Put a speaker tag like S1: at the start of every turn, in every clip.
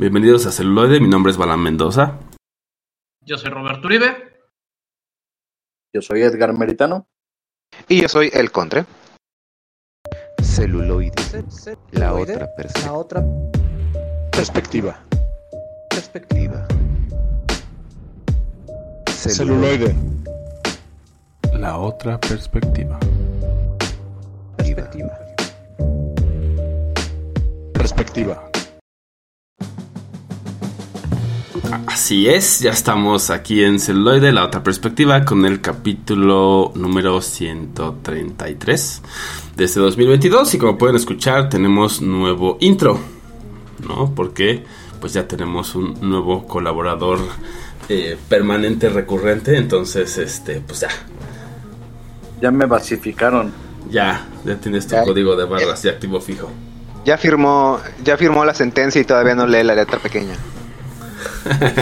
S1: Bienvenidos a Celuloide, mi nombre es Balán Mendoza.
S2: Yo soy Roberto Uribe.
S3: Yo soy Edgar Meritano.
S4: Y yo soy El Contre. Celuloide. La otra perspectiva.
S3: La otra
S5: Perspectiva.
S4: perspectiva.
S5: Celuloide.
S1: La otra perspectiva.
S3: perspectiva.
S5: Perspectiva.
S1: Así es, ya estamos aquí en Celuloide, la otra perspectiva, con el capítulo número 133 de este 2022. Y como pueden escuchar, tenemos nuevo intro, ¿no? Porque pues ya tenemos un nuevo colaborador eh, permanente, recurrente. Entonces, este, pues ya,
S3: Ya me basificaron.
S1: ya, ya tienes tu
S4: Ya.
S1: código de barras de activo fijo.
S4: Ya firmó, ya firmó la sentencia y todavía no lee la letra pequeña.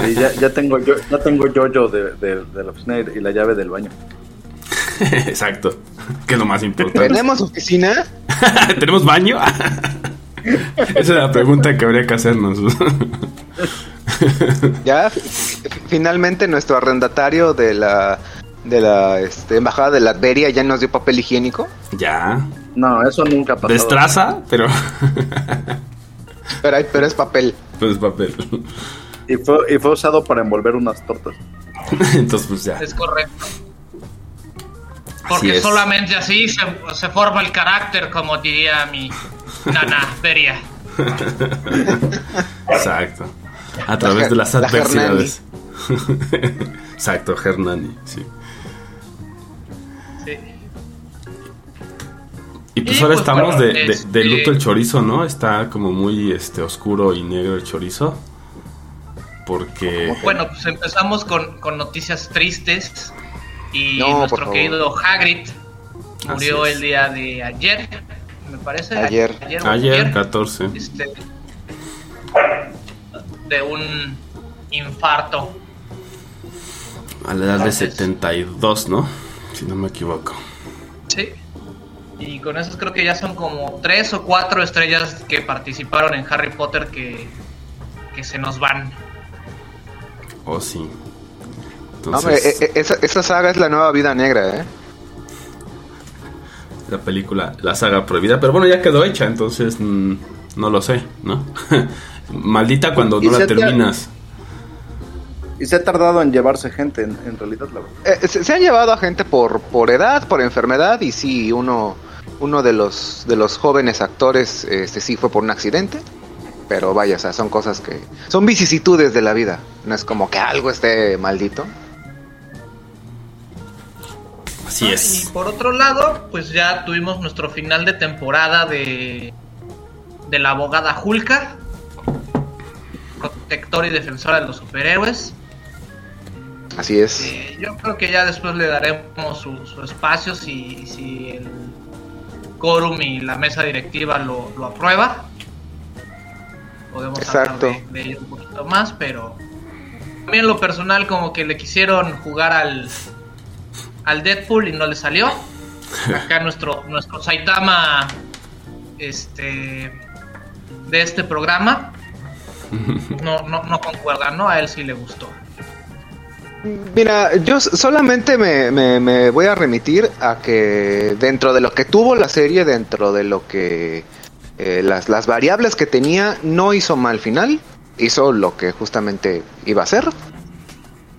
S3: Y ya, ya tengo yo, ya tengo yo de, de, de la oficina y la llave del baño.
S1: Exacto, que es lo más importante.
S4: ¿Tenemos oficina?
S1: ¿Tenemos baño? Esa es la pregunta que habría que hacernos.
S4: Ya, fi- finalmente nuestro arrendatario de la de la este, embajada de Latveria ya nos dio papel higiénico.
S1: ya.
S3: No, eso nunca pasado.
S1: Destraza, pero.
S4: Pero, hay- pero es papel.
S1: pues papel.
S3: Y fue, y fue usado para envolver unas tortas.
S1: Entonces, pues ya.
S2: Es correcto. Porque solamente así se, se forma el carácter, como diría mi nana Feria.
S1: Exacto. A través de las
S4: la
S1: adversidades. Exacto, Hernani, sí.
S2: Sí.
S1: Y pues
S2: Y,
S1: ahora
S2: pues,
S1: estamos
S2: bueno,
S1: de, de-
S2: este-
S1: de luto el chorizo, ¿no? Está como muy este oscuro y negro el chorizo. Porque.
S2: Bueno, pues empezamos con, con noticias tristes. Y
S4: No,
S2: nuestro querido Hagrid murió el día de ayer, me parece.
S4: Ayer.
S2: o
S1: Ayer, 14.
S2: este, de un infarto.
S1: A la edad de
S2: Entonces-
S1: 72, ¿no? Si no me equivoco.
S2: Sí. Y con eso creo que ya son como tres o cuatro estrellas que participaron en Harry Potter que, que se nos van.
S1: Oh, sí.
S4: No, hombre,
S1: Entonces,
S4: e- e- esa, esa saga es la nueva vida negra, ¿eh?
S1: la película, la saga prohibida, pero bueno, ya quedó hecha, entonces mm, no lo sé, ¿no? Maldita cuando no la terminas.
S3: Y se ha tardado en llevarse gente, en, en realidad, la verdad.
S4: Eh, se, se han llevado a gente por, por edad, por enfermedad y sí, uno, uno de los de los jóvenes actores este sí fue por un accidente. Pero vaya, o sea, son cosas que son vicisitudes de la vida. No es como que algo esté maldito.
S1: Así
S2: Ah, Y
S1: es.
S2: por otro lado, pues ya tuvimos nuestro final de temporada de, de la abogada Hulka, protectora y defensora de los superhéroes.
S4: Así es.
S2: Eh, yo creo que ya después le daremos su, su espacio si, si el quórum y la mesa directiva lo, lo aprueba. Podemos
S4: Exacto.
S2: hablar de, de ello un poquito más, pero también lo personal como que le quisieron jugar al, al Deadpool y no le salió. Acá nuestro, nuestro Saitama este de este programa no, no, no concuerda, ¿no? A él sí le gustó.
S4: Mira, yo solamente me, me- me voy a remitir a que dentro de lo que tuvo la serie, dentro de lo que eh, las, las variables que tenía, no hizo mal final, hizo lo que justamente iba a hacer.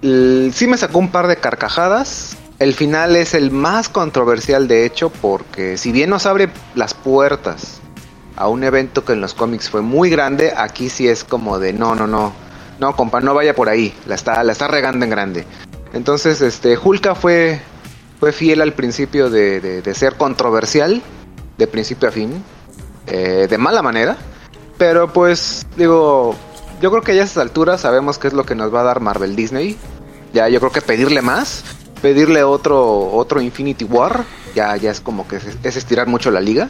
S4: Sí me sacó un par de carcajadas. El final es el más controversial de hecho porque si bien nos abre las puertas a un evento que en los cómics fue muy grande, aquí sí es como de no, no, no, no, compa, no vaya por ahí, la está, la está regando en grande. Entonces, este, Hulka fue, fue fiel al principio de- de ser controversial, de principio a fin, eh, de mala manera, pero pues, digo, yo creo que ya a estas alturas sabemos qué es lo que nos va a dar Marvel Disney. Ya yo creo que pedirle más, pedirle otro, otro Infinity War, ya, ya es como que es, es estirar mucho la liga.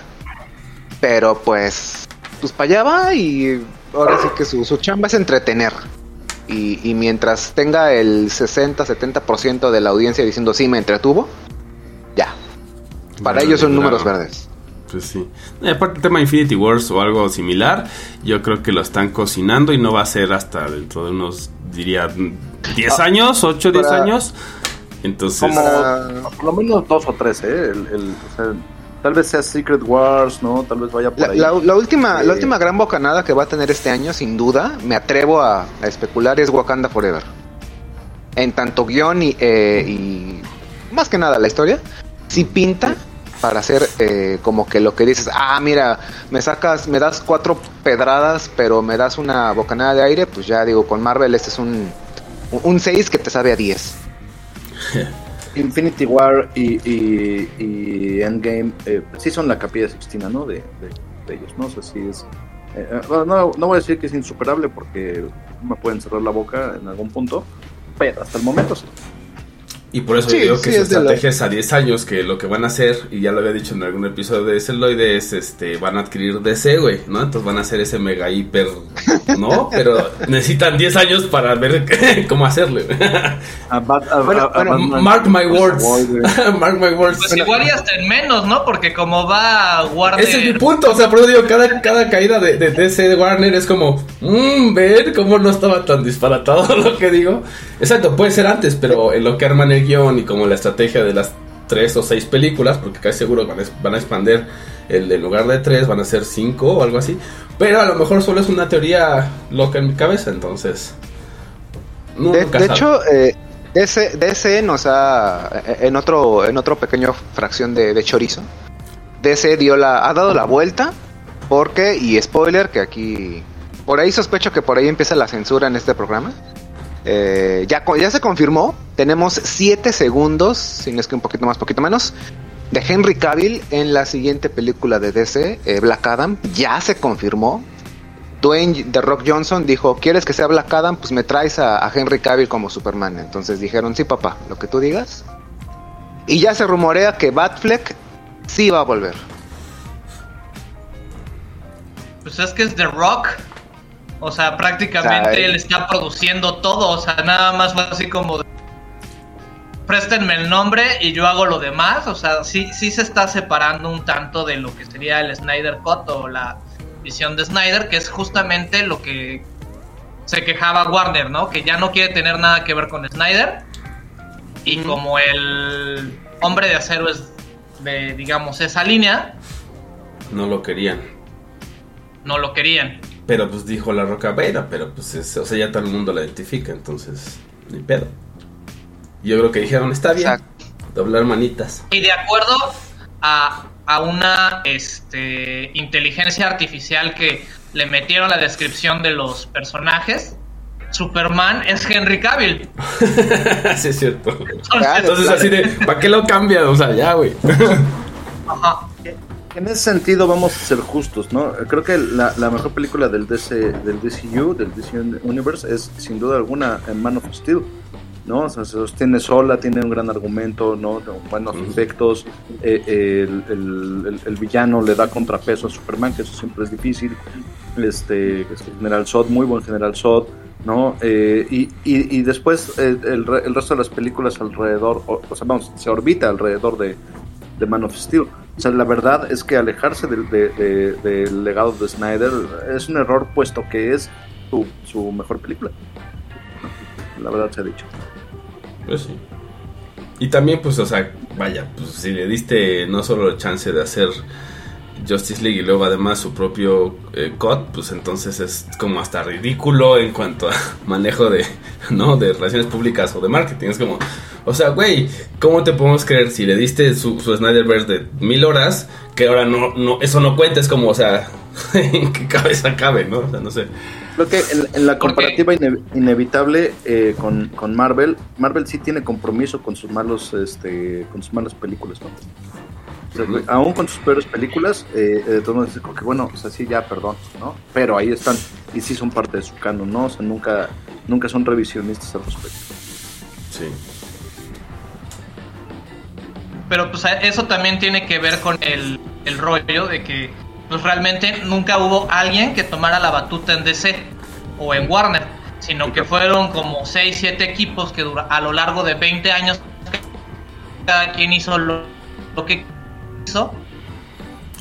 S4: Pero pues, pues para allá va y ahora sí que su, su chamba es entretener. Y, y mientras tenga el 60-70% de la audiencia diciendo sí me entretuvo, ya. Para
S1: Bueno,
S4: ellos son
S1: claro.
S4: números verdes.
S1: Pues sí. Y aparte el tema Infinity Wars o algo similar, yo creo que lo están cocinando y no va a ser hasta dentro de unos, diría, 10
S3: Ah,
S1: años, 8, 10
S3: para-
S1: años. Entonces,
S3: Como por lo menos dos o tres, ¿eh? El, el- o sea, tal vez sea Secret Wars, ¿no? Tal vez vaya por
S4: La,
S3: ahí.
S4: la- la última, la
S3: Eh,
S4: última gran bocanada que va a tener este año, sin duda, me atrevo a, a especular, es Wakanda Forever. En tanto guion y, eh, y más que nada la historia, sí pinta para hacer eh, como que lo que dices, ah, mira, me sacas, me das cuatro pedradas, pero me das una bocanada de aire, pues ya digo, con Marvel este es un, un 6 que te sabe a 10.
S3: Infinity War y, y, Endgame eh, sí son la capilla Sixtina, ¿no? De, ellos, ¿no? Sea, sí es... eh, no, no voy a decir que es insuperable porque me pueden cerrar la boca en algún punto, pero hasta el momento sí.
S1: Y por eso
S4: Sí,
S1: digo que
S4: sí,
S1: su
S4: es
S1: estrategia es a 10 años, que lo que van a hacer, y ya lo había dicho en algún episodio de Celoide, es este, van a adquirir DC, güey, ¿no? Entonces van a hacer ese mega hiper, ¿no? Pero necesitan 10 años para ver cómo hacerle.
S3: A Bat- a-
S4: Bueno,
S3: a- a
S4: bueno,
S3: Batman-
S1: Mark my words. Mark my words.
S2: Pues igual y hasta en menos, ¿no? Porque como va Warner...
S1: Ese es mi punto, o sea, por eso digo, cada, cada caída de, de DC de Warner es como, mmm, ver cómo no estaba tan disparatado lo que digo. Exacto, puede ser antes, pero en lo que arman el guion y como la estrategia de las tres o seis películas, porque casi seguro van a, van a expander el en lugar de tres, van a ser cinco o algo así. Pero a lo mejor solo es una teoría loca en mi cabeza, entonces. no,
S4: De, hecho, eh, DC, DC nos ha, en otro, en otro pequeño fracción de, de chorizo, DC dio la, ha dado la vuelta, porque, y spoiler, que aquí, por ahí sospecho que por ahí empieza la censura en este programa. Eh, ya, ya se confirmó, tenemos 7 segundos, si no es que un poquito más, poquito menos, de Henry Cavill en la siguiente película de DC, eh, Black Adam, ya se confirmó. Dwayne The Rock Johnson dijo, ¿quieres que sea Black Adam? Pues me traes a, a Henry Cavill como Superman. Entonces dijeron, sí papá, lo que tú digas. Y ya se rumorea que Batfleck sí va a volver.
S2: Pues es que es The Rock. O sea, prácticamente él está produciendo todo. O sea, nada más fue así como. de, Préstenme el nombre y yo hago lo demás. O sea, sí, sí se está separando un tanto de lo que sería el Snyder Cut o la visión de Snyder, que es justamente lo que se quejaba Warner, ¿no? Que ya no quiere tener nada que ver con Snyder. Y como el hombre de acero es de, digamos, esa línea,
S1: No lo querían.
S2: no lo querían.
S1: Pero pues dijo la roca Vera, pero pues es- o sea, ya todo el mundo la identifica, entonces ni pedo. Yo creo que dijeron, está bien,
S4: Exacto.
S1: doblar manitas.
S2: Y de acuerdo a, a una este, inteligencia artificial que le metieron la descripción de los personajes, Superman es Henry Cavill.
S1: sí, es cierto.
S4: Claro,
S1: Entonces
S4: claro.
S1: así de, ¿para qué lo cambian? O sea, ya, güey.
S2: Ajá.
S3: En ese sentido vamos a ser justos, ¿no? Creo que la, la mejor película del DC, del DCU, del DC Universe, es sin duda alguna en Man of Steel, ¿no? O sea, se sostiene sola, tiene un gran argumento, ¿no? Buenos efectos, eh, el, el- el- el villano le da contrapeso a Superman, que eso siempre es difícil. Este, este General Zod, muy buen General Zod, ¿no? Eh, y, y, y después eh, el, re- el resto de las películas alrededor, o, o sea, vamos, se orbita alrededor de, de Man of Steel. O sea, la verdad es que alejarse del, de- de- del legado de Snyder es un error, puesto que es su, su mejor película. La verdad se ha dicho.
S1: Pues sí. Y también, pues, o sea, vaya, pues si le diste no solo chance de hacer Justice League y luego además su propio eh, cut, pues entonces es como hasta ridículo en cuanto a manejo de, ¿no? De relaciones públicas o de marketing. Es como, o sea, güey, ¿cómo te podemos creer si le diste su, su Snyderverse de mil horas que ahora no, no, eso no cuenta? Es como, o sea, ¿en qué cabeza cabe, no? O sea, no sé.
S3: Creo que en, en la comparativa ine- inevitable eh, con, con Marvel, Marvel sí tiene compromiso con sus malos, este, con sus malas películas, ¿no? O sea,
S1: Ujú.
S3: aún con sus peores películas, eh, eh, de todos modos que bueno, o sea, sí, ya, perdón, ¿no? Pero ahí están, y sí son parte de su canon, ¿no? O sea, nunca, nunca son revisionistas al respecto.
S1: Sí.
S2: Pero pues eso también tiene que ver con el, el rollo de que pues realmente nunca hubo alguien que tomara la batuta en DC o en Warner, sino que fueron como 6, 7 equipos que dura, a lo largo de 20 años cada quien hizo lo, lo que hizo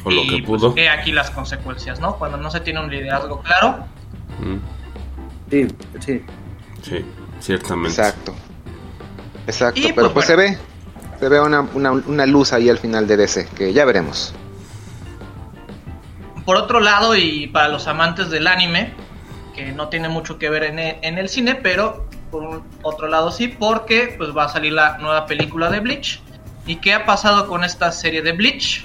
S1: O lo
S2: y,
S1: que
S2: pues,
S1: pudo.
S2: he aquí las consecuencias, ¿no? Cuando no se tiene un liderazgo claro,
S1: Mm,
S3: Sí, sí.
S1: sí, ciertamente.
S4: Exacto. Exacto,
S2: Y,
S4: pero
S2: pues,
S4: pues se ve. Se ve una, una, una luz ahí al final de DC, que ya veremos.
S2: Por otro lado, y para los amantes del anime, que no tiene mucho que ver en e- en el, cine, pero por un- otro lado sí, porque pues va a salir la nueva película de Bleach. ¿Y qué ha pasado con esta serie de Bleach?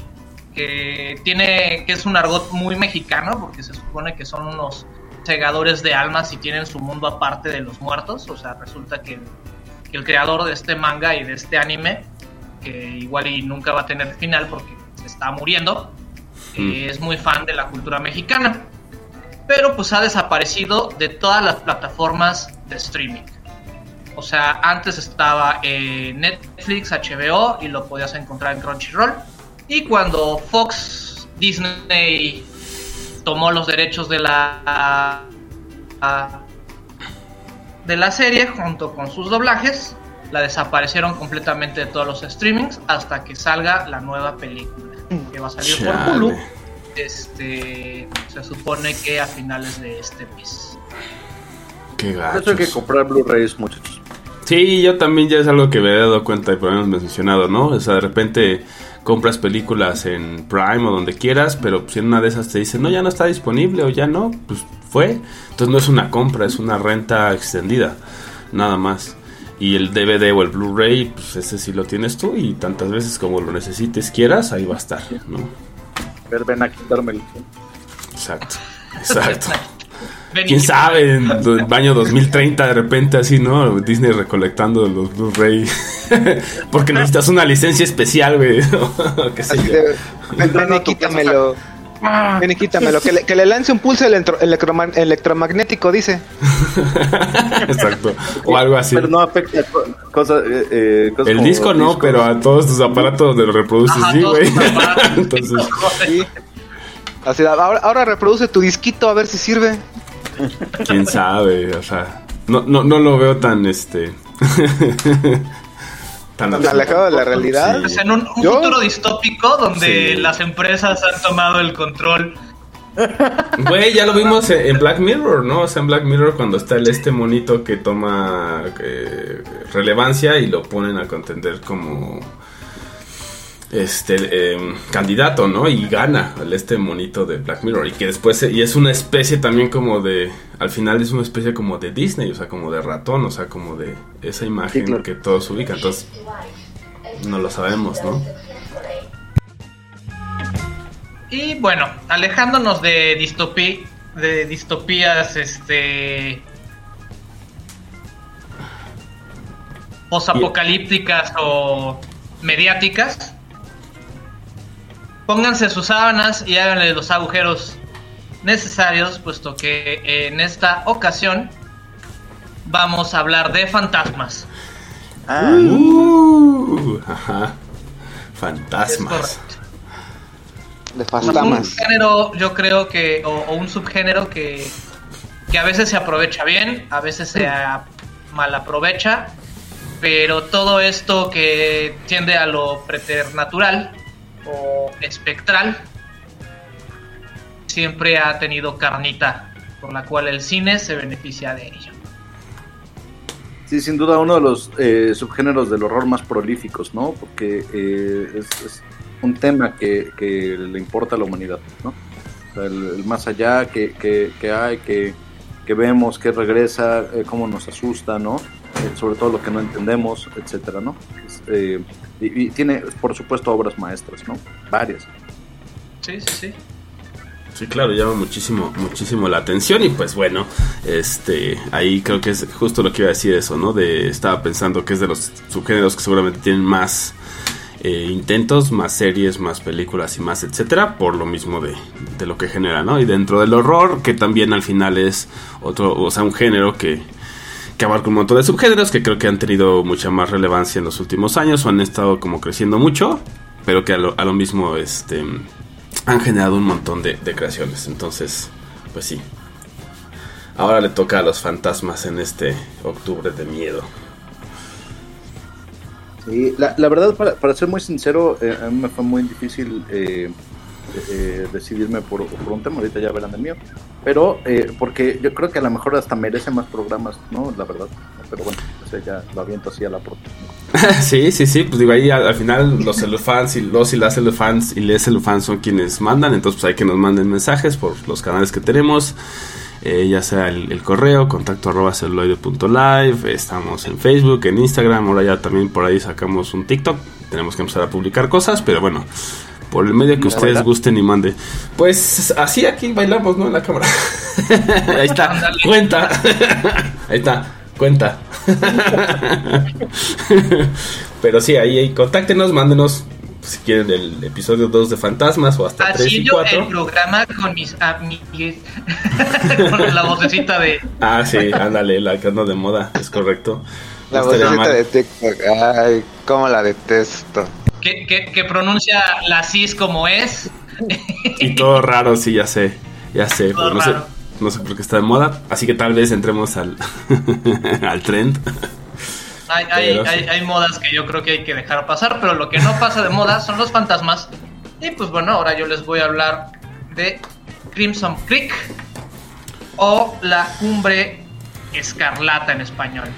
S2: Que tiene, que es un argot muy mexicano, porque se supone que son unos segadores de almas y tienen su mundo aparte de los muertos. O sea, resulta que, que el creador de este manga y de este anime, que igual y nunca va a tener final porque se está muriendo, eh, es muy fan de la cultura mexicana. Pero pues ha desaparecido de todas las plataformas de streaming. O sea, antes estaba en Netflix, HBO y lo podías encontrar en Crunchyroll. Y cuando Fox Disney tomó los derechos de la de la serie junto con sus doblajes, la desaparecieron completamente de todos los streamings hasta que salga la nueva película que va a salir por. Hulu. Este se supone que a finales de este mes.
S1: Qué
S3: eso hay que comprar Blu-rays, muchachos.
S1: Sí, yo también ya es algo que me he dado cuenta y por lo menos mencionado, ¿no? O sea, de repente compras películas en Prime o donde quieras, pero si en una de esas te dicen, no, ya no está disponible o ya no, pues fue. Entonces no es una compra, es una renta extendida, nada más. Y el DVD o el Blu-ray, pues ese sí lo tienes tú y tantas veces como lo necesites, quieras, ahí va a estar, ¿no?
S3: Ver, ven a quitármelo.
S1: Exacto, exacto. ¿Quién sabe? En el año 2030 de repente así, ¿no? Disney recolectando los Blu-ray. Porque necesitas una licencia especial, güey. Qué sé yo.
S4: ven, y quítamelo. Ven y quítamelo. Que le, que le lance un pulso electro- electroma- electromagnético, dice.
S1: Exacto. O algo así.
S3: Pero no afecta a co- cosas. eh, eh, cosas
S1: El
S3: como
S1: disco no,
S3: discos.
S1: pero a todos tus aparatos de lo reproduces,
S2: Ajá,
S1: sí, güey. Entonces,
S4: Sí. Así, ahora, ahora reproduce tu disquito a ver si sirve.
S1: quién sabe, o sea, no, no, no lo veo tan, este... tan
S4: Alejado de la realidad.
S1: Sí.
S2: Pues en un, futuro distópico donde
S1: Sí.
S2: las empresas han tomado el control.
S1: Güey, ya lo vimos en en Black Mirror, ¿no? O sea, en Black Mirror cuando está el este monito que toma eh, relevancia y lo ponen a contender como este eh, candidato, ¿no? Y gana el este monito de Black Mirror y que después se- y es una especie también como de al final es una especie como de Disney, o sea, como de ratón, o sea, como de esa imagen
S3: Sí, claro.
S1: que todos ubican, entonces no lo sabemos, ¿no?
S2: Y bueno, alejándonos de distopí, de distopías, este posapocalípticas o mediáticas, pónganse sus sábanas y háganle los agujeros necesarios, puesto que en esta ocasión vamos a hablar de fantasmas.
S3: Ah,
S1: Uh, ajá.
S2: Es
S1: Fantasmas.
S2: correcto.
S4: De
S2: un
S4: fantasmas.
S2: género, yo creo que, o, o un subgénero que, que a veces se aprovecha bien, a veces se a- mal aprovecha, pero todo esto que tiende a lo preternatural o espectral siempre ha tenido carnita, por la cual el cine se beneficia de ello.
S3: Sí, sin duda uno de los eh, subgéneros del horror más prolíficos, ¿no? Porque eh, es, un tema que, le importa a la humanidad, ¿no? El, más allá que, que, que hay, que, vemos, que regresa, eh, cómo nos asusta, ¿no? Eh, sobre todo lo que no entendemos, etcétera, ¿no? Y, y tiene, por supuesto, obras maestras, ¿no? Varias.
S2: Sí, sí, sí.
S1: Sí, claro, llama muchísimo, muchísimo la atención y pues bueno, este, ahí creo que es justo lo que iba a decir eso, ¿no? De, estaba pensando que es de los subgéneros que seguramente tienen más eh, intentos, más series, más películas y más etcétera, por lo mismo de, de lo que genera, ¿no? Y dentro del horror, que también al final es otro, o sea, un género que, que abarca un montón de subgéneros que creo que han tenido mucha más relevancia en los últimos años o han estado como creciendo mucho, pero que a lo, mismo, este han generado un montón de, creaciones. Entonces, pues sí. Ahora le toca a los fantasmas en este octubre de miedo.
S3: Sí, la, la verdad, para, para ser muy sincero, eh, a mí me fue muy difícil eh, eh, decidirme por, un tema, ahorita ya verán el mío, pero eh, porque yo creo que a lo mejor hasta merece más programas, ¿no? La verdad, pero bueno, o ya lo aviento así a la pro.
S1: sí, sí, sí, pues digo ahí al, final los celufans y los y las celufans y les celufans son quienes mandan, entonces pues hay que nos manden mensajes por los canales que tenemos. Eh, ya sea el, el, correo, contacto arroba celuloide.live, estamos en Facebook, en Instagram, ahora ya también por ahí sacamos un TikTok, tenemos que empezar a publicar cosas, pero bueno, por el medio que ustedes gusten y mande. Pues así aquí bailamos, ¿no? En la cámara. Ahí está, cuenta. Ahí está, cuenta. Pero sí, ahí, ahí contáctenos, mándenos si quieren el episodio 2 de Fantasmas o hasta 3 y 4.
S2: el programa con mis amigues. con la vocecita de...
S1: Ah, sí, ándale, la que anda de moda, es correcto.
S4: La vocecita de TikTok, ay, cómo la detesto
S2: que, pronuncia la cis como es.
S1: y todo raro, sí, ya sé. Ya sé, no sé, no sé por qué está de moda. Así que tal vez entremos al, al trend.
S2: Hay, hay, hay, modas que yo creo que hay que dejar pasar, pero lo que no pasa de moda son los fantasmas. Y pues bueno, ahora yo les voy a hablar de Crimson Creek o la cumbre escarlata en español.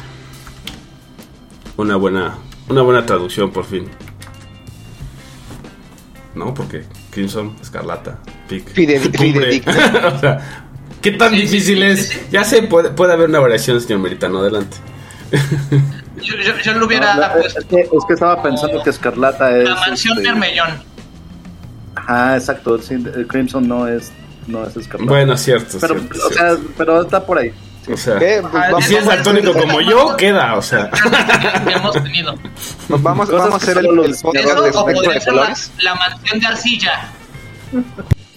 S1: Una buena, una buena traducción por fin. ¿No? Porque Crimson, Escarlata, Pick. o sea, ¿qué tan difícil es? Ya sé, puede, puede, haber una variación, señor Meritano, adelante.
S2: yo, yo, lo hubiera
S3: puesto. Es que, es que, estaba pensando que Escarlata es.
S2: La mansión este... Mermellón.
S3: Ajá, exacto. Crimson no es, no es Escarlata.
S1: Bueno, cierto.
S3: Pero,
S1: cierto,
S3: o sea, pero está por ahí.
S1: O sea, y si es daltónico como yo, queda, o sea.
S2: hemos tenido.
S4: Vamos, vamos a hacer el, el
S2: Eso, o podría ser la, la, mansión de arcilla.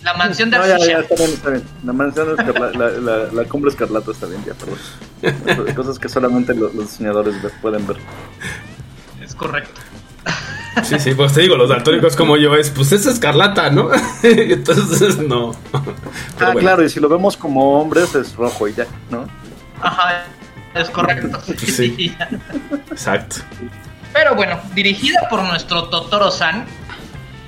S2: La mansión de
S3: no,
S2: arcilla.
S3: Ya, ya, está bien, está bien. La mansión de la, la, la, cumbre escarlata está bien, ya, perdón. Cosas que solamente los, los diseñadores pueden ver.
S2: Es correcto.
S1: Sí, sí, pues te digo, los daltónicos como yo es, pues es escarlata, ¿no? Entonces, no.
S3: Pero ah, bueno. claro, y si lo vemos como hombres es rojo y ya, ¿no?
S2: Ajá, es correcto.
S1: Sí, exacto.
S2: Pero bueno, dirigida por nuestro Totoro-san,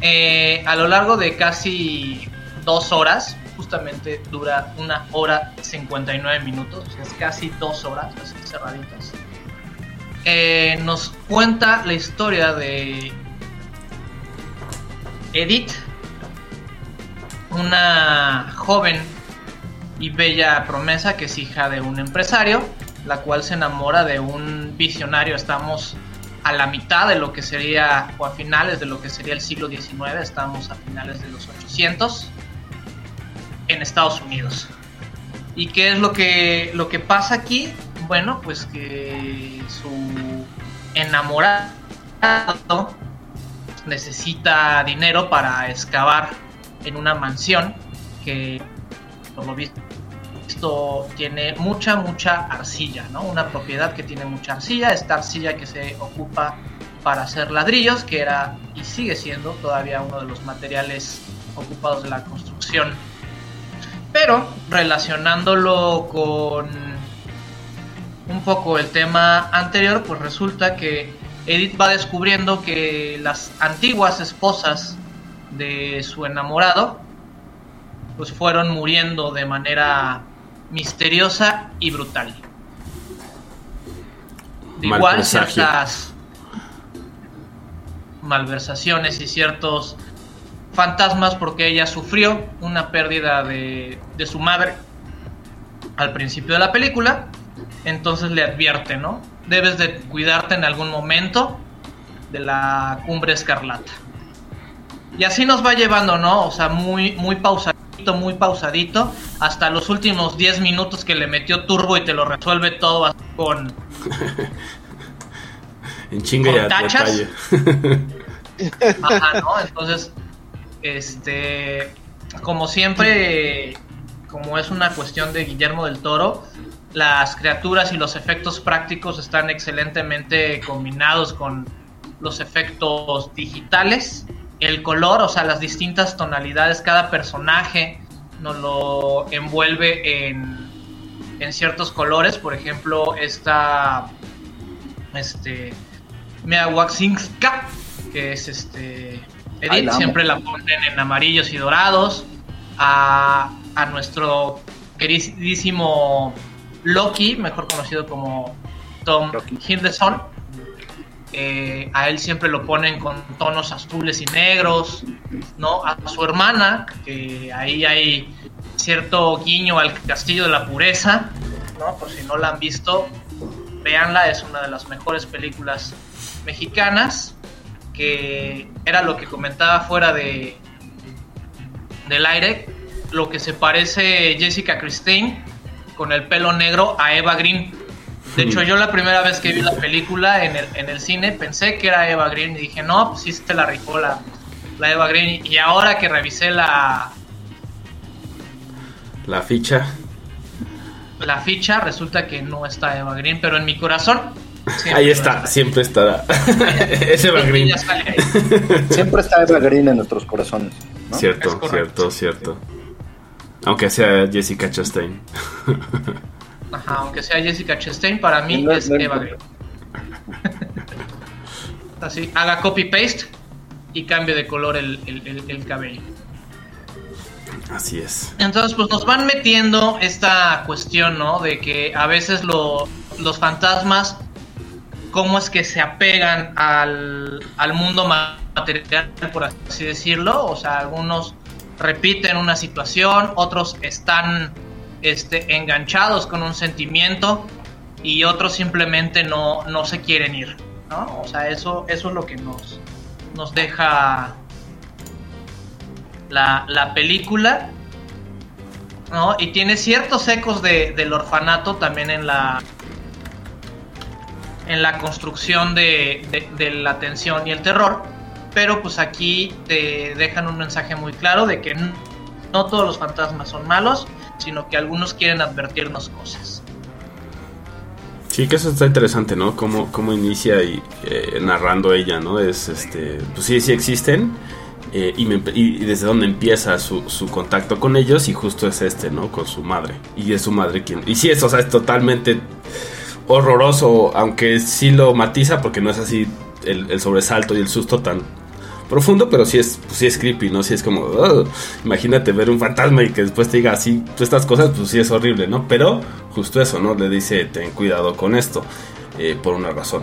S2: eh, a lo largo de casi dos horas, justamente dura una hora 59 minutos, o sea, es casi dos horas, así cerraditas. Eh, nos cuenta la historia de Edith, una joven y bella promesa que es hija de un empresario, la cual se enamora de un visionario. Estamos a la mitad de lo que sería, o a finales de lo que sería el siglo XIX, estamos a finales de los 800 en Estados Unidos. ¿Y qué es lo que, lo que pasa aquí? Bueno, pues que su enamorado necesita dinero para excavar en una mansión que por lo visto tiene mucha mucha arcilla, ¿no? Una propiedad que tiene mucha arcilla, esta arcilla que se ocupa para hacer ladrillos, que era y sigue siendo todavía uno de los materiales ocupados de la construcción. Pero relacionándolo con un poco el tema anterior, pues resulta que Edith va descubriendo que las antiguas esposas de su enamorado pues fueron muriendo de manera misteriosa y brutal. igual ciertas malversaciones y ciertos fantasmas porque ella sufrió una pérdida de, de su madre al principio de la película entonces le advierte, ¿no? Debes de cuidarte en algún momento de la cumbre escarlata. Y así nos va llevando, ¿no? O sea, muy, muy pausadito, muy pausadito, hasta los últimos 10 minutos que le metió turbo y te lo resuelve todo así con...
S1: en chinga
S2: con tachas. Ajá, ¿no? Entonces, este, como siempre, como es una cuestión de Guillermo del Toro, las criaturas y los efectos prácticos están excelentemente combinados con los efectos digitales. El color, o sea, las distintas tonalidades, cada personaje nos lo envuelve en, en ciertos colores. Por ejemplo, esta. Este. Meawaxinska, que es este. Edith siempre la ponen en amarillos y dorados. A, a nuestro queridísimo Loki, mejor conocido como Tom Hiddleston. Eh, a él siempre lo ponen con tonos azules y negros, ¿no? A su hermana, que ahí hay cierto guiño al Castillo de la Pureza, ¿no? Por si no la han visto, véanla, es una de las mejores películas mexicanas, que era lo que comentaba fuera de del aire, lo que se parece Jessica Christine con el pelo negro a Eva Green. De hecho, yo la primera vez que vi la película en el, en el cine pensé que era Eva Green y dije, no, pues sí se la rifó la, la Eva Green. Y ahora que revisé la...
S1: La ficha.
S2: La ficha, resulta que no está Eva Green, pero en mi corazón...
S1: Ahí está, siempre estará. es Eva Green.
S3: siempre está Eva Green en nuestros corazones.
S1: Cierto, cierto, cierto. Aunque sea Jessica Chastain.
S2: Ajá, aunque sea Jessica Chastain, para mí es Eva Green. Así, haga copy-paste y cambie de color el, el, cabello.
S1: Así es.
S2: Entonces, pues nos van metiendo esta cuestión, ¿no? De que a veces lo, los fantasmas, cómo es que se apegan al, al mundo material, por así decirlo. O sea, algunos repiten una situación, otros están este, enganchados con un sentimiento y otros simplemente no, no se quieren ir, ¿no? O sea, eso, eso es lo que nos, nos deja la, la película, ¿no? Y tiene ciertos ecos de, del orfanato también en la en la construcción de, de, de la tensión y el terror, pero pues aquí te dejan un mensaje muy claro de que no todos los fantasmas son malos, sino que algunos quieren advertirnos cosas.
S1: Sí, que eso está interesante, ¿no? Cómo, cómo inicia y eh, narrando ella, ¿no? Es este, pues sí, sí existen. Eh, y, desde dónde empieza su, contacto con ellos y justo es este, ¿no? Con su madre. Y es su madre quien... Y sí, es, o sea, es totalmente horroroso, aunque sí lo matiza porque no es así el sobresalto y el susto tan, profundo, pero sí es, pues sí es creepy, ¿no? Sí es como, imagínate ver un fantasma y que después te diga así, todas estas cosas, pues sí es horrible, ¿no? Pero justo eso, ¿no? Le dice, ten cuidado con esto, eh, por una razón.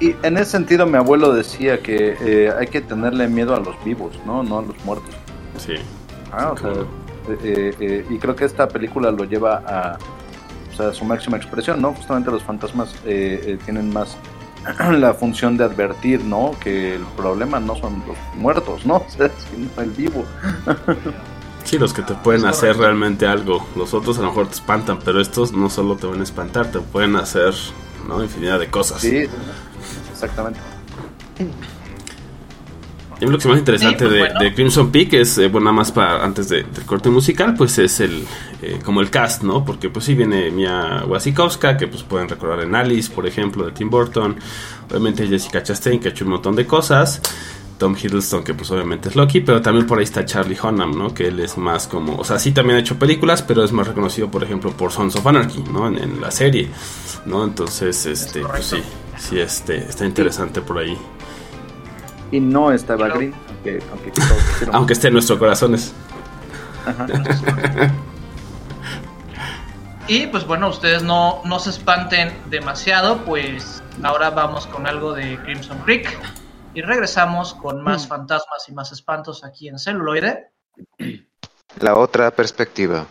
S3: Y en ese sentido mi abuelo decía que eh, hay que tenerle miedo a los vivos, ¿no? No a los muertos.
S1: Sí.
S3: Ah, o sea, eh, y creo que esta película lo lleva a, a su máxima expresión, ¿no? Justamente los fantasmas tienen más la función de advertir, ¿no? Que el problema no son los muertos, ¿no? sino el vivo.
S1: Sí, los que te pueden hacer realmente algo. Los otros a lo mejor te espantan, pero estos no solo te van a espantar, te pueden hacer, ¿no? Infinidad de cosas.
S3: Sí, exactamente.
S1: Lo que es más interesante pues de, Crimson Peak es, eh, bueno, nada más para antes del corte musical, pues es el eh, como el cast, ¿no? Porque pues sí viene Mia Wasikowska, que pues pueden recordar en Alice, por ejemplo, de Tim Burton. Obviamente Jessica Chastain, que ha hecho un montón de cosas. Tom Hiddleston, que pues obviamente es Loki, pero también por ahí está Charlie Hunnam, ¿no? Que él es más como, o sea, sí también ha hecho películas, pero es más reconocido, por ejemplo, por Sons of Anarchy, ¿no? En, la serie, ¿no? Entonces, este, pues sí, sí, este, está interesante por ahí
S3: y no está Eva Green,
S1: aunque, esté en nuestros corazones.
S2: y pues bueno, ustedes no, no se espanten demasiado, pues ahora vamos con algo de Crimson Creek y regresamos con más mm. fantasmas y más espantos aquí en celuloide.
S4: La otra perspectiva.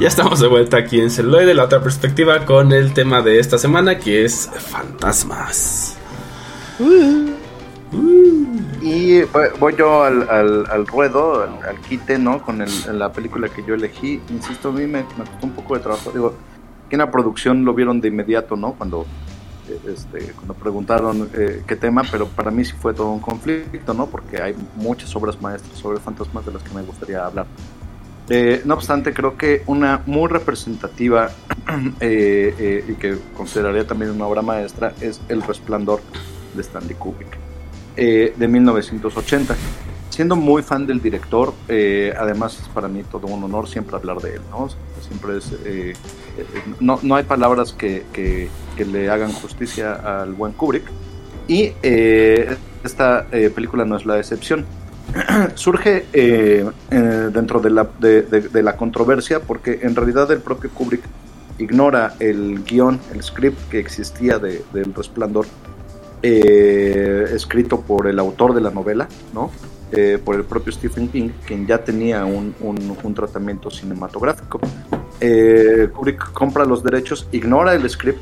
S1: Ya estamos de vuelta aquí en Celuloide, la otra perspectiva, con el tema de esta semana que es fantasmas.
S3: Y voy yo al, al, ruedo, al, quite, ¿no? Con la película que yo elegí. Insisto, a mí me, costó un poco de trabajo. Digo, que en la producción lo vieron de inmediato, ¿no? Cuando, eh, este, cuando preguntaron eh, qué tema, pero para mí sí fue todo un conflicto, ¿no? Porque hay muchas obras maestras sobre fantasmas de las que me gustaría hablar. Eh, no obstante, creo que una muy representativa y que consideraría también una obra maestra es El Resplandor de Stanley Kubrick. Eh, de 1980. Siendo muy fan del director, eh, además es para mí todo un honor siempre hablar de él, ¿no? Siempre es, eh, no, no, hay palabras que, que, le hagan justicia al buen Kubrick. Y esta película no es la excepción. Surge dentro de la, de, la controversia porque en realidad el propio Kubrick ignora el guion, el script que existía de, del Resplandor eh, escrito por el autor de la novela, ¿no? Eh, por el propio Stephen King, quien ya tenía un, tratamiento cinematográfico. Eh, Kubrick compra los derechos, ignora el script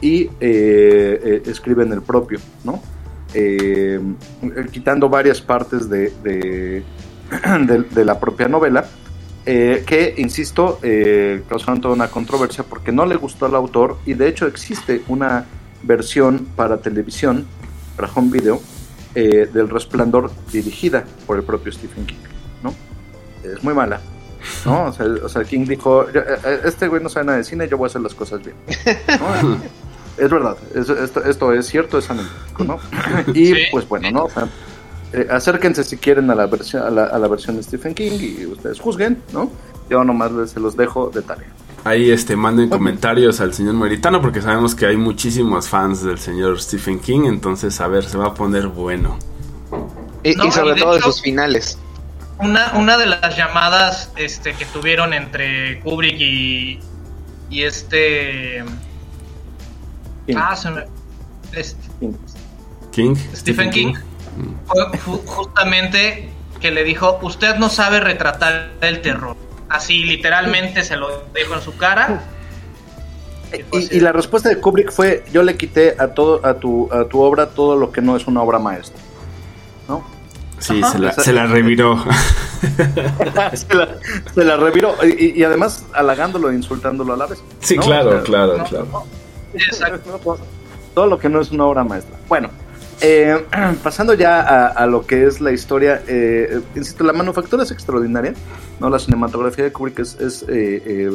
S3: y escribe en el propio, ¿no? Quitando varias partes de, de, la propia novela, que, insisto, causaron toda una controversia porque no le gustó al autor y de hecho existe una versión para televisión, para home video, eh, del Resplandor dirigida por el propio Stephen King, ¿no? Es muy mala, ¿no? O sea, King dijo, eh, eh, este güey no sabe nada de cine, yo voy a hacer las cosas bien. es verdad, esto, es cierto, es anecdótico, ¿no? y pues bueno, ¿no? acérquense si quieren a la, versión, a la, a la versión de Stephen King y ustedes juzguen, ¿no? Yo nomás se los dejo de tarea.
S1: Ahí este, manden comentarios al señor Meritano porque sabemos que hay muchísimos fans del señor Stephen King, entonces a ver, se va a poner bueno.
S4: Y, sobre todo de sus finales.
S2: Una, una de las llamadas este, que tuvieron entre Kubrick y, y este... Ah, se me... Este,
S1: King.
S2: Stephen, King. Fue justamente que le dijo, usted no sabe retratar el terror Así literalmente se lo dijo en su cara.
S3: Y, la respuesta de Kubrick fue, yo le quité a todo a tu, a tu obra todo lo que no es una obra maestra. ¿No?
S1: Sí, se la, reviró.
S3: se, la, reviró. Y, además halagándolo e insultándolo a la vez.
S1: Sí, claro, claro, claro.
S3: Todo lo que no es una obra maestra. Bueno, eh, pasando ya a, lo que es la historia, eh, insisto, la manufactura es extraordinaria, ¿no? La cinematografía de Kubrick es, es eh,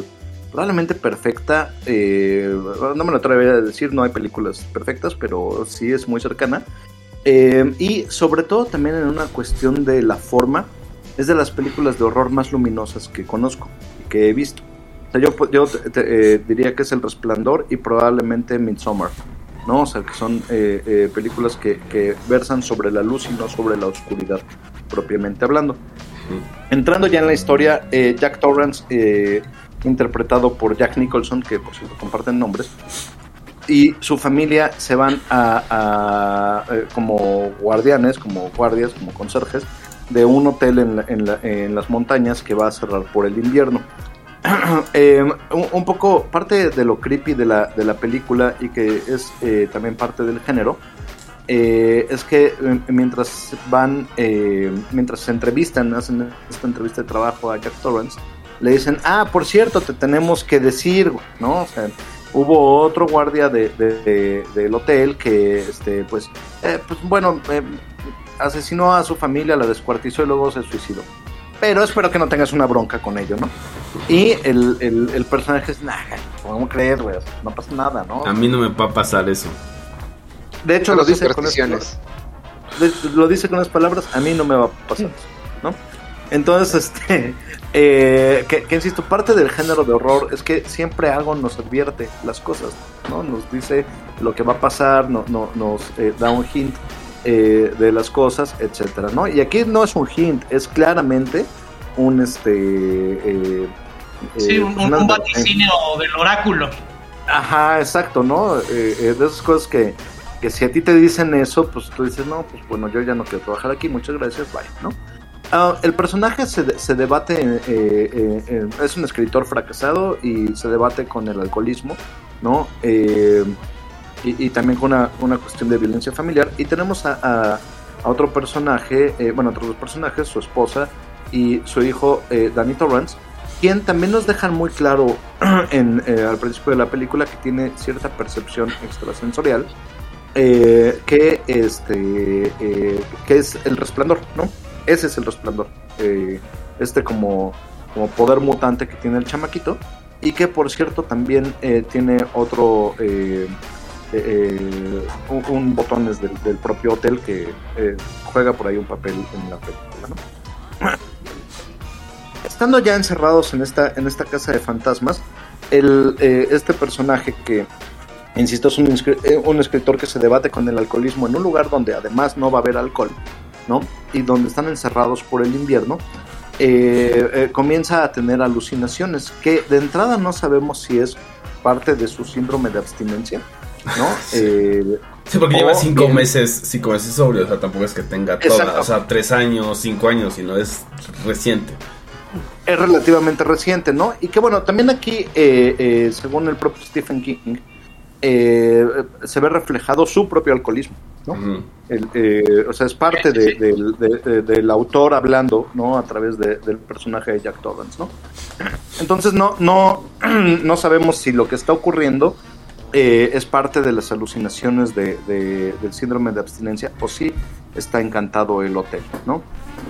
S3: probablemente perfecta, no me lo atrevería a decir, no hay películas perfectas, pero sí es muy cercana. y sobre todo también en una cuestión de la forma, es de las películas de horror más luminosas que conozco y que he visto. Yo, yo diría que es El Resplandor y probablemente Midsommar. ¿no? O sea, que son eh, eh, películas que, versan sobre la luz y no sobre la oscuridad, propiamente hablando. Entrando ya en la historia, eh, Jack Torrance, interpretado por Jack Nicholson, que por cierto comparten nombres, y su familia se van a, como guardianes, como guardias, como conserjes, de un hotel en, en las montañas que va a cerrar por el invierno. Em, un, poco parte de lo creepy de la, de la película y que es eh, también parte del género eh, es que em, mientras van eh, mientras se entrevistan hacen esta entrevista de trabajo a Jack Torrance le dicen ah por cierto te tenemos que decir no hubo otro guardia de, del hotel que este pues pues bueno asesinó a su familia la descuartizó y luego se suicidó pero espero que no tengas una bronca con ello, ¿no? Y el, el, personaje es, nah, ¿cómo creer, güey? No pasa nada, ¿no?
S1: A mí no me va a pasar eso.
S3: De hecho, lo dice, con esas, lo dice con las palabras, a mí no me va a pasar eso, ¿no? Entonces, este, eh, que, insisto, parte del género de horror es que siempre algo nos advierte las cosas, ¿no? Nos dice lo que va a pasar, no, no, nos eh, da un hint eh, de las cosas, etcétera, ¿no? Y aquí no es un hint, es claramente un este
S2: eh, sí, un, eh, vaticinio del oráculo.
S3: Ajá, exacto, ¿no? de esas cosas que, que si a ti te dicen eso, pues tú dices, no, pues bueno, yo ya no quiero trabajar aquí, muchas gracias, bye, ¿no? Ah, el personaje se, se debate, eh, eh, eh, es un escritor fracasado y se debate con el alcoholismo, ¿no? Y, también con una, cuestión de violencia familiar. Y tenemos a, otro personaje, eh, bueno, otros dos personajes, su esposa y su hijo eh, Danny Torrance, quien también nos dejan muy claro eh, al principio de la película que tiene cierta percepción extrasensorial, eh, que, este, eh, que es el resplandor, ¿no? Ese es el resplandor. este como, como poder mutante que tiene el chamaquito y que por cierto también tiene otro eh, un, botones del, propio hotel que eh, juega por ahí un papel en la película ¿no? estando ya encerrados en esta en esta casa de fantasmas eh, este personaje que insisto es un, un escritor que se debate con el alcoholismo en un lugar donde además no va a haber alcohol ¿no? y donde están encerrados por el invierno comienza a tener alucinaciones que de entrada no sabemos si es parte de su síndrome de abstinencia, ¿no? Eh,
S1: Sí, porque lleva cinco
S3: bien-
S1: meses, cinco meses sobrio, o sea, tampoco es que tenga toda,
S3: Exacto.
S1: o sea, tres años, cinco años, sino es reciente.
S3: es relativamente reciente, ¿no? Y que bueno, también aquí, eh, eh, según el propio Stephen King, eh, se ve reflejado su propio alcoholismo, ¿no? El, eh, o sea, es parte de- del- de- de- del autor hablando, ¿no? A través de- del personaje de Jack Torrance, ¿no? Entonces no, no, no sabemos si lo que está ocurriendo eh, es parte de las alucinaciones de, de- del síndrome de abstinencia o si está encantado el hotel, ¿no?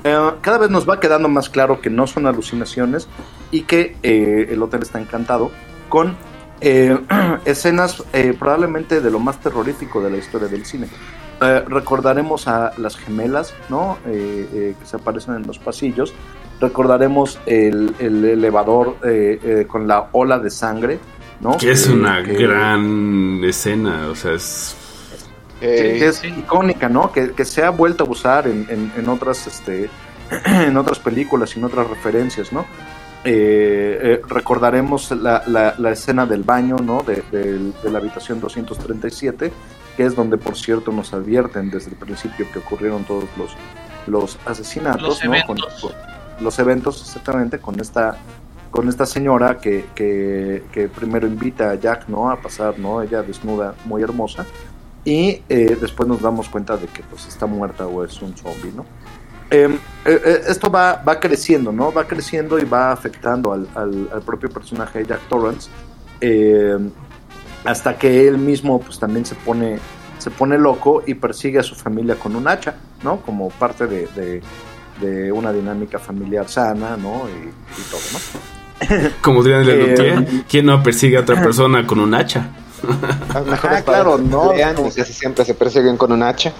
S3: Eh, cada vez nos va quedando más claro que no son alucinaciones y que eh, el hotel está encantado con escenas probablemente de lo más terrorífico de la historia del cine. Recordaremos a las gemelas, ¿no? Que se aparecen en los pasillos. Recordaremos el, el elevador con la ola de sangre, ¿no?
S1: Que es una
S3: que-
S1: gran escena, o sea, es...
S4: Eh,
S3: que es
S2: Sí.
S3: icónica, ¿no? Que, que se ha vuelto a usar en, en- en otras, este, en otras películas y en otras referencias, ¿no? Eh, eh, recordaremos la, la- la escena del baño, ¿no? De, del- de la habitación 237, que es donde, por cierto, nos advierten desde el principio que ocurrieron todos los, los asesinatos,
S2: Los
S3: ¿no?
S2: eventos.
S3: Con- con- los eventos, exactamente, con esta con esta señora que, que, primero invita a Jack, ¿no? A pasar, ¿no? Ella desnuda, muy hermosa, y eh, después nos damos cuenta de que pues está muerta o es un zombie, ¿no? Eh, eh, eh, esto va, va creciendo, ¿no? Va creciendo y va afectando al, al- propio personaje de Jack Torrance eh, hasta que él mismo pues también se pone se pone loco y persigue a su familia con un hacha, ¿no? Como parte de, de- una dinámica familiar sana, ¿no? Y, todo.
S1: Como dirían
S3: Eh,
S1: Leloutier, ¿quién no persigue a otra persona con un hacha?
S3: Ah, claro, no,
S4: pelean
S3: no.
S4: casi siempre se persiguen con un hacha.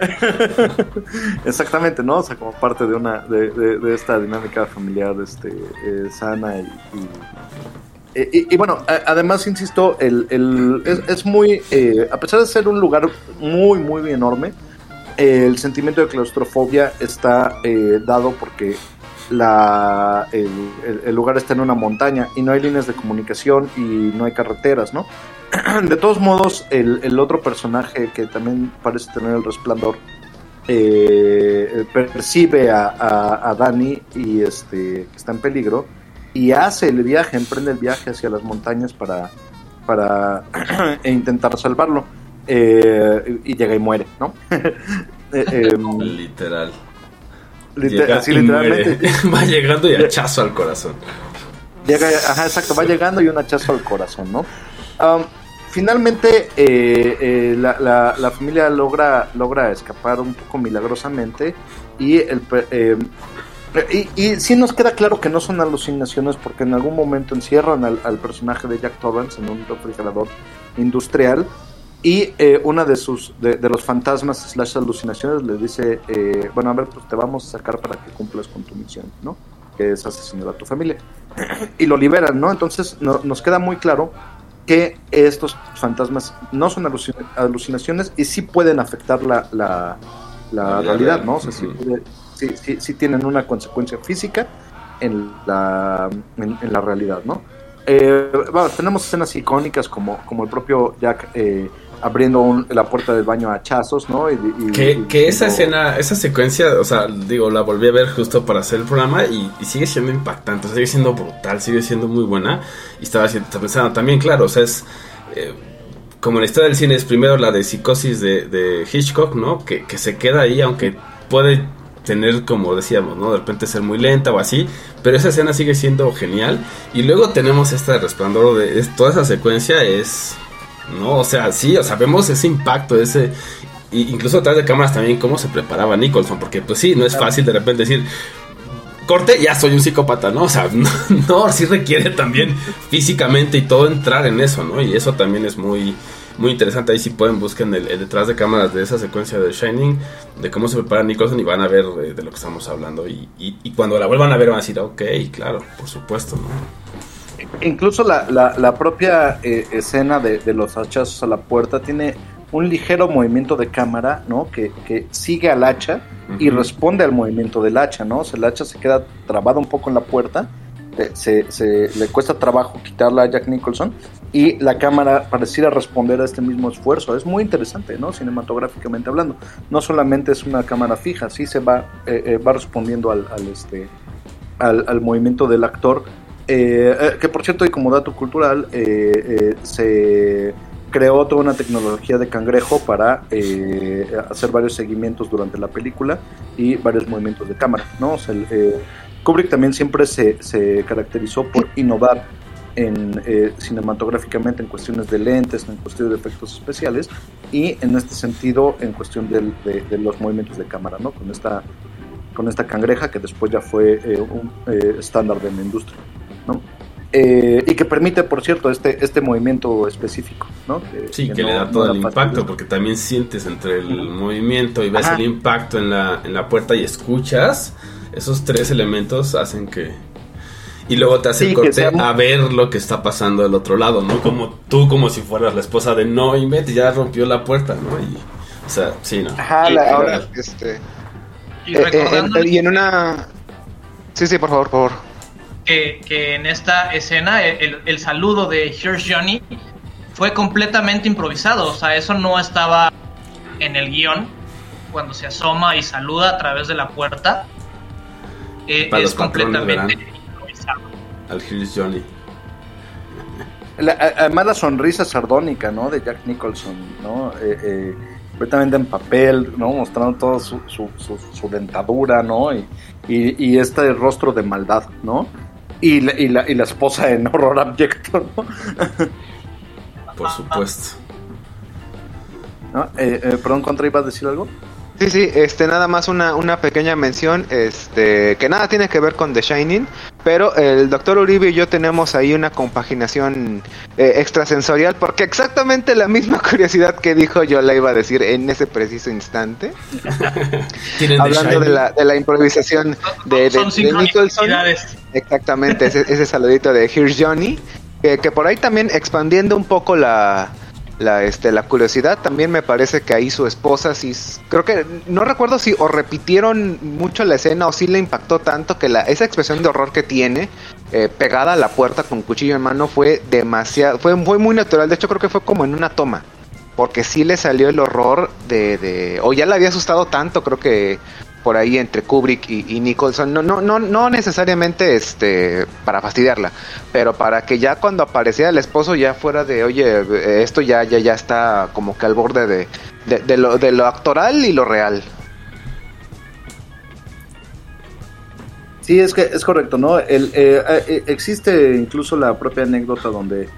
S3: Exactamente, ¿no? O sea, como parte de una de, de- de esta dinámica familiar este, eh, sana y, y, y- y bueno, a- además, insisto, el, el- es, es muy, eh, a pesar de ser un lugar muy, muy enorme, eh, el sentimiento de claustrofobia está eh, dado porque la, el, el- el lugar está en una montaña y no hay líneas de comunicación y no hay carreteras, ¿no? De todos modos, el, el otro personaje que también parece tener el resplandor eh, percibe a, a, a Dani y este que está en peligro y hace el viaje, emprende el viaje hacia las montañas para, para e intentar salvarlo. Eh, y llega y muere, ¿no? Eh, em,
S1: Literal.
S3: Liter-
S1: Llega
S3: así literalmente
S1: muere. Va llegando y hachazo al corazón.
S3: Llega, ajá, exacto, va llegando y un hachazo al corazón, ¿no? Finalmente, eh, eh, la, la- la familia logra, logra escapar un poco milagrosamente y, el, eh, y, y sí nos queda claro que no son alucinaciones porque en algún momento encierran al, al personaje de Jack Torrance en un refrigerador industrial y eh, una de sus de, de los fantasmas slash alucinaciones le dice eh, bueno a ver pues te vamos a sacar para que cumplas con tu misión no que es asesinar a tu familia y lo liberan no entonces no- nos queda muy claro que estos fantasmas no son alucin- alucinaciones y sí pueden afectar la, la, la
S1: La vida
S3: realidad
S1: real.
S3: no o sea sí, puede- sí, sí- sí tienen una consecuencia física en la en, en la realidad no Eh, bueno, tenemos escenas icónicas como, como el propio Jack eh, abriendo la puerta del baño a hachazos, ¿no? Y,
S1: que, esa escena, esa secuencia, o sea, digo, la volví a ver justo para hacer el programa y, sigue siendo impactante, sigue siendo brutal, sigue siendo muy buena. Y estaba pensando también, claro, o sea, es... Eh, como la historia del cine es primero la de psicosis de, Hitchcock, ¿no? Que, que se queda ahí, aunque puede tener, como decíamos, ¿no? De repente ser muy lenta o así, pero esa escena sigue siendo genial. Y luego tenemos este resplandor de toda esa secuencia es, ¿no? O sea, sí, o sea, vemos ese impacto, ese... incluso atrás de cámaras también cómo se preparaba Nicholson, porque pues sí, no es fácil de repente decir, corte, ya soy un psicópata, ¿no? O sea, no, no, sí requiere también físicamente y todo entrar en eso, ¿no? Y eso también es muy muy interesante. Ahí si pueden busquen el, detrás de cámaras de esa secuencia de Shining, de cómo se prepara Nicholson y van a ver eh, de lo que estamos hablando. Y, y, cuando la vuelvan a ver van a decir, ok, claro, por supuesto, ¿no?
S3: Incluso la, la, propia eh, escena de, los hachazos a la puerta tiene un ligero movimiento de cámara, ¿no? Que, que sigue al hacha y responde al movimiento del hacha, ¿no? O sea, el hacha se queda trabado un poco en la puerta se, se, le cuesta trabajo quitarla a Jack Nicholson y la cámara pareciera responder a este mismo esfuerzo. Es muy interesante, ¿no? Cinematográficamente hablando. No solamente es una cámara fija, sí se va, eh, eh, va respondiendo al, este, al, movimiento del actor. Eh, que por cierto, y como dato cultural, se creó toda una tecnología de cangrejo para hacer varios seguimientos durante la película y varios movimientos de cámara, ¿no? Kubrick también siempre se, se caracterizó por innovar en, eh, cinematográficamente en cuestiones de lentes, en cuestiones de efectos especiales y en este sentido en cuestión de, los movimientos de cámara, ¿no? Con esta, con esta cangreja que después ya fue eh, un eh, estándar de la industria, ¿no? y que permite, por cierto, este, este movimiento específico, ¿no?
S1: sí, que, le da todo el impacto, porque también sientes entre el movimiento y ves el impacto en la, en la puerta y escuchas esos tres elementos hacen que... Y luego te hace el corte a ver lo que está pasando del otro lado, ¿no? Como tú, como si fueras la esposa de no inventes, ya rompió la puerta, ¿no? Y, o sea, sí, ¿no?
S4: Ajá, ahora, este... Y, eh, eh, y en una... Sí, sí, por favor, por favor.
S2: Que, que en esta escena el, el, saludo de Here's Johnny fue completamente improvisado, o sea, eso no estaba en el guion cuando se asoma y saluda a través de la puerta. Eh, es completamente
S1: Al Hills Johnny.
S3: además la sonrisa sardónica, ¿no? De Jack Nicholson, ¿no? Eh, eh, completamente en papel, ¿no? Mostrando toda su, su, dentadura, ¿no? Y, y, este rostro de maldad, ¿no? Y la, y la, y la esposa en Horror Abjecto, ¿no?
S1: Por supuesto.
S3: ¿No? perdón, ¿contra iba a decir algo?
S4: Sí, sí, este, nada más una, una pequeña mención, este, que nada tiene que ver con The Shining, pero el doctor Uribe y yo tenemos ahí una compaginación eh, extrasensorial, porque exactamente la misma curiosidad que dijo yo la iba a decir en ese preciso instante. Hablando de la, de la improvisación de, de, Nicholson. Exactamente, ese, ese saludito de Here's Johnny, que por ahí también expandiendo un poco la la este la curiosidad también me parece que ahí su esposa sí creo que no recuerdo si o repitieron mucho la escena o si le impactó tanto que la esa expresión de horror que tiene eh, pegada a la puerta con cuchillo en mano fue demasiado fue, fue muy natural de hecho creo que fue como en una toma porque sí le salió el horror de, de o ya le había asustado tanto creo que por ahí entre Kubrick y, Nicholson, no, no, no, no necesariamente este para fastidiarla, pero para que ya cuando apareciera el esposo ya fuera de, oye, esto ya, ya, ya está como que al borde de, de, lo, de lo actoral y lo real.
S3: Sí, es que es correcto, ¿no? El, eh, eh, existe incluso la propia anécdota donde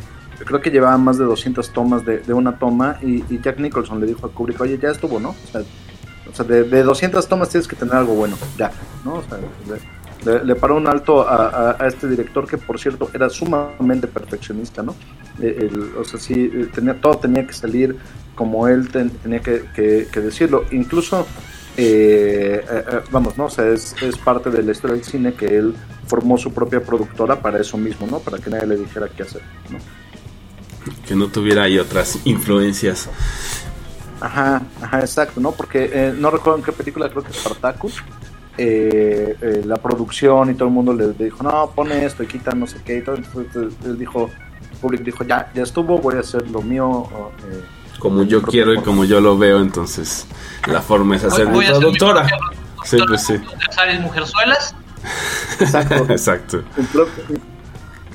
S3: creo que llevaban más de 200 tomas de, una toma y, y, Jack Nicholson le dijo a Kubrick, oye, ya estuvo, ¿no? O sea, o sea, de, 200 tomas tienes que tener algo bueno, ya, ¿no? O sea, le, paró un alto a, este director que, por cierto, era sumamente perfeccionista, ¿no? Eh, o sea, sí, eh, tenía, todo tenía que salir como él tenía que, decirlo. Incluso, eh, vamos, ¿no? O sea, es, es parte de la historia del cine que él formó su propia productora para eso mismo, ¿no? Para que nadie le dijera qué hacer, ¿no?
S1: Que no tuviera ahí otras influencias.
S3: Ajá, ajá, exacto, ¿no? Porque eh, no recuerdo en qué película, creo que es Spartacus, eh, eh, la producción y todo el mundo le, dijo, no, pone esto y quita no sé qué. Y todo, él dijo, el público dijo, ya, ya estuvo, voy a hacer lo mío.
S1: Eh, como yo quiero y como yo lo veo, entonces la forma es hacer mi productora.
S6: Sí, pues sí. Mujerzuelas.
S3: Exacto.
S1: Exacto.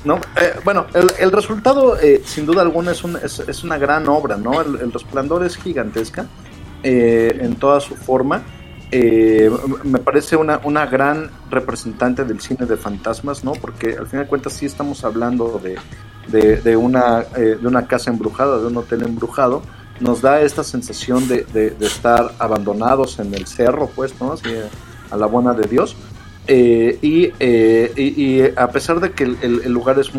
S3: ¿No? Eh, bueno, el, resultado, eh, sin duda alguna, es, un, es, una gran obra, ¿no? El, resplandor es gigantesca eh, en toda su forma. me parece una, gran representante del cine de fantasmas, ¿no? Porque al final de cuentas sí estamos hablando de, de, una, casa embrujada, de un hotel embrujado. Nos da esta sensación de, de estar abandonados en el cerro, pues, ¿no? Así, a la buena de Dios eh, eh, y, a pesar de que el, lugar es,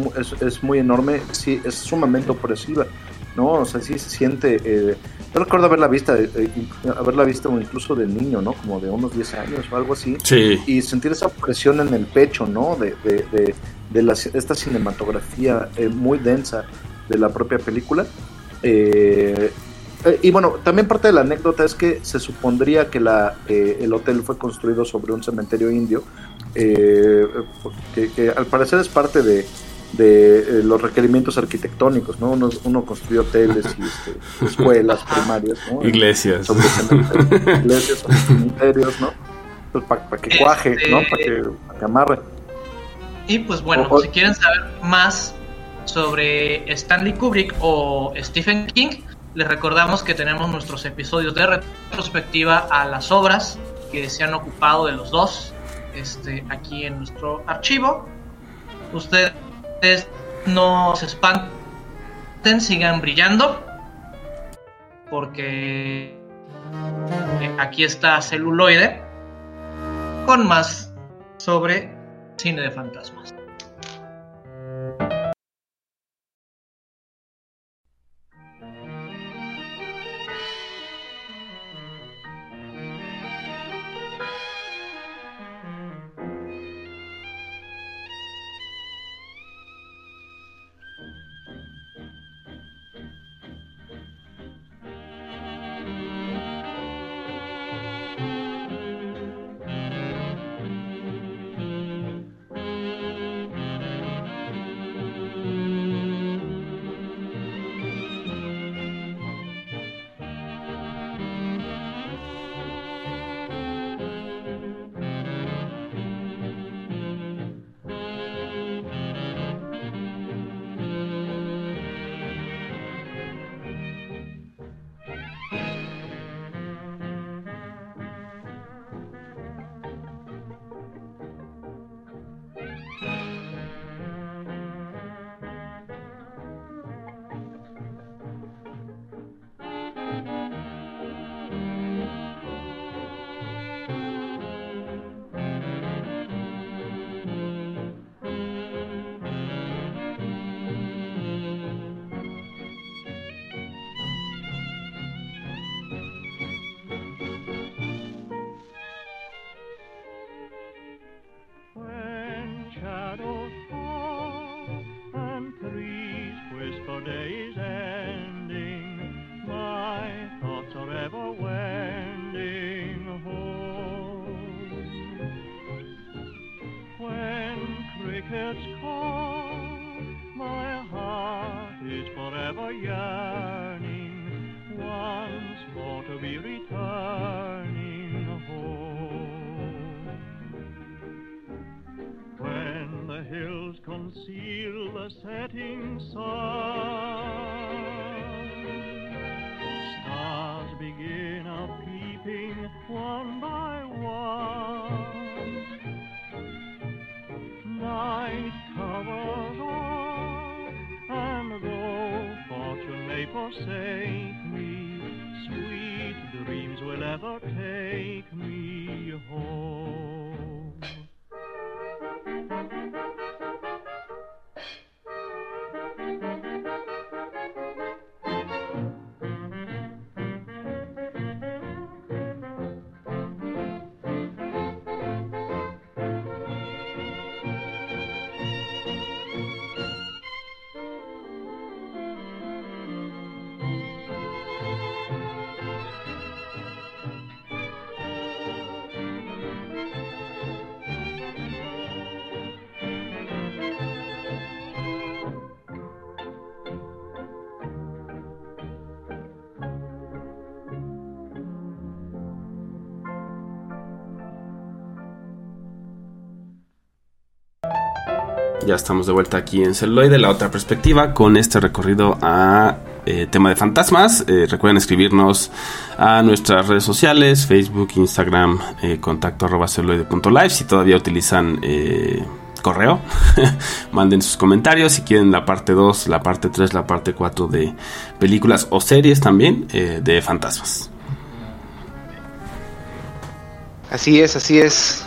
S3: es, muy enorme, sí, es sumamente opresiva, ¿no? O sea, sí se siente... Eh, yo recuerdo haberla visto, haberla visto incluso de niño, ¿no? Como de unos 10 años o algo así. Y sentir esa presión en el pecho, ¿no? De, de, de, esta cinematografía muy densa de la propia película. Eh, eh, y bueno, también parte de la anécdota es que se supondría que la, el hotel fue construido sobre un cementerio indio, eh, que, al parecer es parte de, de eh, los requerimientos arquitectónicos, ¿no? Uno, uno construye hoteles y este, escuelas primarias, ¿no?
S1: Iglesias.
S3: Sobre iglesias, sobre cementerios, ¿no? Pues para que cuaje, ¿no? Para que, que, amarre.
S6: Y pues bueno, si quieren saber más sobre Stanley Kubrick o Stephen King, les recordamos que tenemos nuestros episodios de retrospectiva a las obras que se han ocupado de los dos este, aquí en nuestro archivo. Ustedes no se espanten, sigan brillando, porque aquí está celuloide con más sobre cine de fantasmas.
S1: Ya estamos de vuelta aquí en Celuloide, la otra perspectiva, con este recorrido a eh, tema de fantasmas. Eh, recuerden escribirnos a nuestras redes sociales, Facebook, Instagram, eh, contacto arroba celuloide.live. Si todavía utilizan eh, correo, manden sus comentarios. Si quieren la parte 2, la parte 3, la parte 4 de películas o series también de fantasmas.
S4: Así es, así es.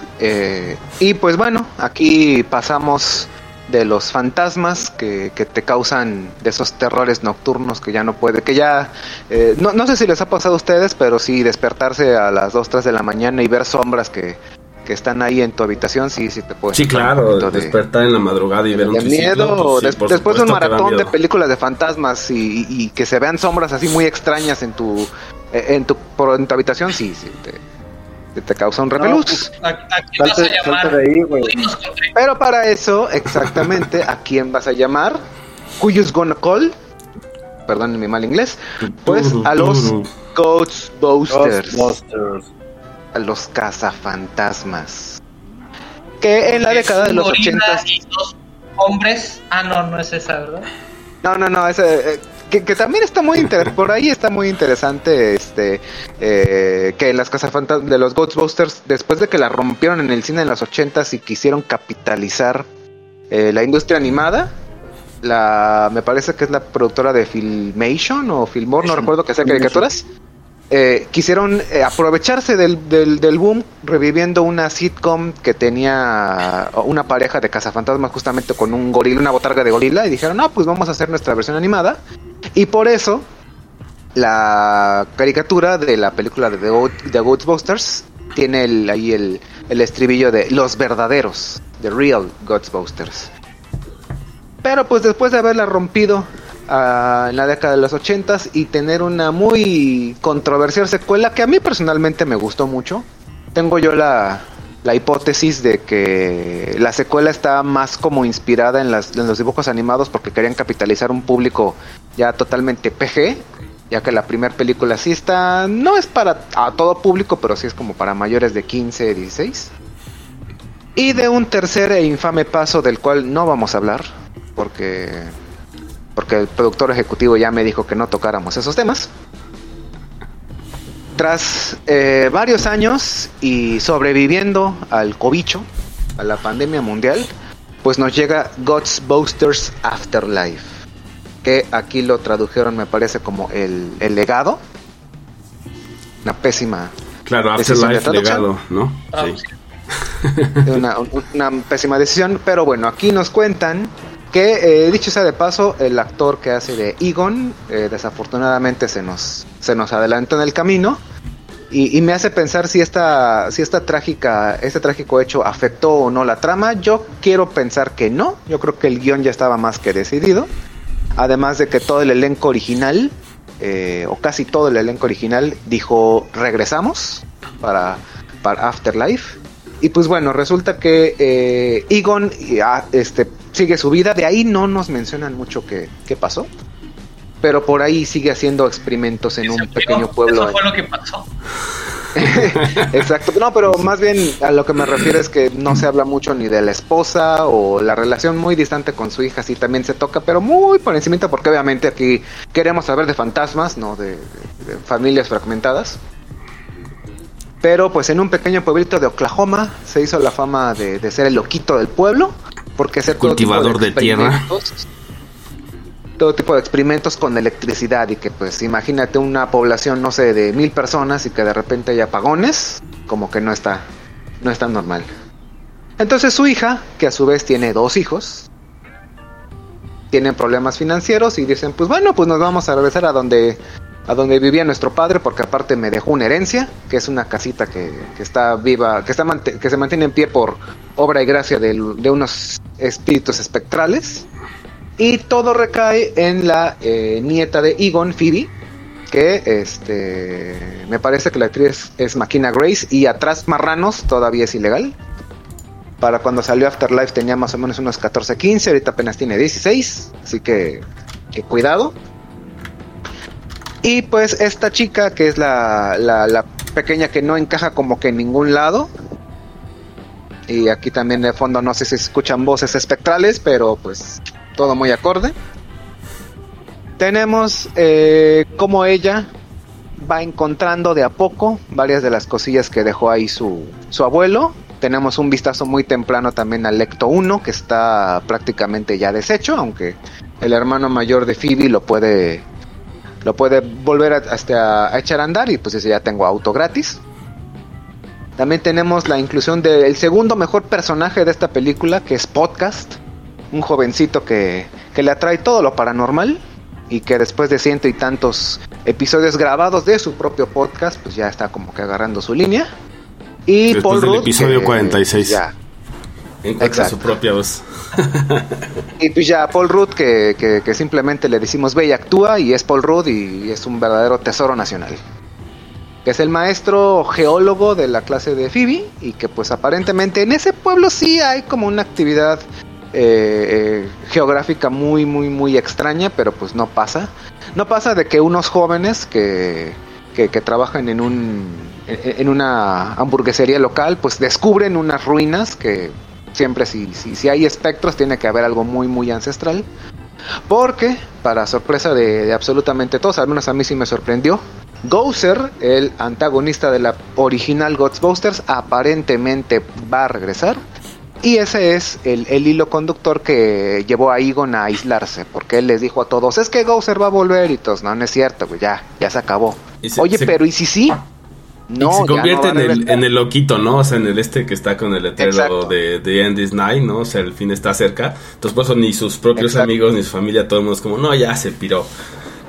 S4: Y pues bueno, aquí pasamos de los fantasmas que, que te causan de esos terrores nocturnos que ya no puede, que ya, eh, no, no sé si les ha pasado a ustedes, pero sí despertarse a las 2, 3 de la mañana y ver sombras que, que están ahí en tu habitación, sí, sí te puede
S1: Sí,
S4: un
S1: claro,
S4: de-
S1: despertar en la madrugada y ver un
S4: miedo,
S1: pues sí,
S4: des- después de un maratón de películas de fantasmas y, y que se vean sombras así muy extrañas en tu eh, en tu, por, en tu habitación, sí, sí, te, te, te causa un repelús.
S2: ¿A, a quién vas a
S3: Salte,
S2: llamar?
S3: salte de ahí, güey.
S2: Dinos, Jorge.
S4: Pero para eso, exactamente, ¿a quién vas a llamar? ¿Cuyos gonna call? Perdón mi mal inglés. Pues a los. Ghostbusters,
S3: Ghostbusters.
S4: a los cazafantasmas. Que en la década de los
S2: gorila
S4: 80
S2: y dos hombres. Ah, no, no es esa, ¿verdad?
S4: No, no, no, ese, eh, que, que también está muy interesante, por ahí está muy interesante, este, eh, que las cazafantasmas de los Ghostbusters, después de que la rompieron en el cine en los ochentas y quisieron capitalizar eh, la industria animada, la, me parece que es la productora de Filmation o Filmore, no recuerdo que sea caricaturas, eh, quisieron eh, aprovecharse del, del, boom reviviendo una sitcom que tenía una pareja de cazafantasmas justamente con un gorila, una botarga de gorila y dijeron, no, pues vamos a hacer nuestra versión animada y por eso la caricatura de la película de The Ghostbusters tiene el- ahí el, el estribillo de los verdaderos, The Real Ghostbusters. Pero pues después de haberla rompido en la década de los ochentas y tener una muy controversial secuela que a mí personalmente me gustó mucho, tengo yo la, la hipótesis de que la secuela está más como inspirada en, los dibujos animados porque querían capitalizar un público ya totalmente PG, ya que la primera película sí está, no es para todo público, pero sí es como para mayores de 15, 16. Y de un tercer e infame paso del cual no vamos a hablar, porque porque el productor ejecutivo ya me dijo que no tocáramos esos temas. Tras eh, varios años y sobreviviendo al cobicho, a la pandemia mundial, pues nos llega Ghostbusters Afterlife, que aquí lo tradujeron me parece como el, el legado. Una pésima
S1: Claro, Afterlife legado, ¿no?
S2: Ah,
S1: Sí.
S2: sí.
S4: una, una pésima decisión, pero bueno, aquí nos cuentan que, eh, dicho sea de paso, el actor que hace de Egon, eh, desafortunadamente se nos, se nos adelantó en el camino. Y, me hace pensar si esta, si esta trágica, este trágico hecho afectó o no la trama. Yo quiero pensar que no. Yo creo que el guion ya estaba más que decidido. Además de que todo el elenco original, eh, o casi todo el elenco original, dijo regresamos para, para Afterlife. Y pues bueno, resulta que Egon ah, este, sigue su vida. De ahí no nos mencionan mucho qué, qué pasó. Pero por ahí sigue haciendo experimentos en un
S2: murió.
S4: pequeño pueblo.
S2: Eso fue lo que pasó.
S4: Exacto, no, pero más bien a lo que me refiero es que no se habla mucho ni de la esposa o la relación muy distante con su hija, sí también se toca, pero muy por encima porque obviamente aquí queremos saber de fantasmas, no de, de- de familias fragmentadas. Pero pues en un pequeño pueblito de Oklahoma se hizo la fama de, de ser el loquito del pueblo, porque hacer todo tipo
S1: Cultivador de tierra.
S4: todo tipo de experimentos con electricidad y que pues imagínate una población no sé de mil personas y que de repente hay apagones como que no está no está normal entonces su hija que a su vez tiene dos hijos tienen problemas financieros y dicen pues bueno pues nos vamos a regresar a donde a donde vivía nuestro padre porque aparte me dejó una herencia que es una casita que, que está viva que está que se mantiene en pie por obra y gracia de unos espíritus espectrales y todo recae en la eh, nieta de Egon, Phoebe, que este me parece que la actriz es Makina Grace y atrás Marranos todavía es ilegal. Para cuando salió Afterlife tenía más o menos unos 14, 15, ahorita apenas tiene 16, así que cuidado. Y pues esta chica, que es la, la, pequeña que no encaja como que en ningún lado, Y aquí también de fondo no sé si se escuchan voces espectrales, pero pues todo muy acorde. Tenemos eh, como ella va encontrando de a poco varias de las cosillas que dejó ahí su, su abuelo. Tenemos un vistazo muy temprano también al Lecto 1, que está prácticamente ya deshecho, aunque el hermano mayor de Phoebe lo puede lo puede volver a, hasta a echar a andar y pues ese ya tengo auto gratis. También tenemos la inclusión del segundo mejor personaje de esta película, que es Podcast, un jovencito que, que le atrae todo lo paranormal y que después de ciento y tantos episodios grabados de su propio podcast, pues ya está como que agarrando su línea. Y
S1: Después
S4: Paul
S1: del
S4: Rudd,
S1: episodio
S4: que
S1: 46.
S4: Ya,
S1: Encuentra su propia voz.
S4: Y pues ya Paul Rudd, que, que- que simplemente le decimos ve y actúa, y es Paul Rudd y es un verdadero tesoro nacional. Que es el maestro geólogo de la clase de Phoebe, y que pues aparentemente en ese pueblo sí hay como una actividad eh, eh, geográfica muy, muy, muy extraña, pero pues no pasa. No pasa de que unos jóvenes que, que, que trabajan en un en una hamburguesería local, pues descubren unas ruinas que siempre si, si, si hay espectros tiene que haber algo muy muy ancestral. Porque, para sorpresa de, de absolutamente todos, al menos a mí sí me sorprendió, Gozer, el antagonista de la original Ghostbusters, aparentemente va a regresar. Y ese es el, el hilo conductor que llevó a Egon a aislarse, porque él les dijo a todos, es que Gozer va a volver y todos, no, no es cierto, ya, ya se acabó.
S1: Se-
S4: Oye,
S1: se-
S4: pero ¿y si sí? No,
S1: se convierte en, el, en el loquito, ¿no? O sea, en el este que está con el letrero de, de End is Night, ¿no? O sea, el fin está cerca. Entonces, por eso ni sus propios
S4: Exacto.
S1: amigos, ni su familia, todo el mundo es como, no, ya se piró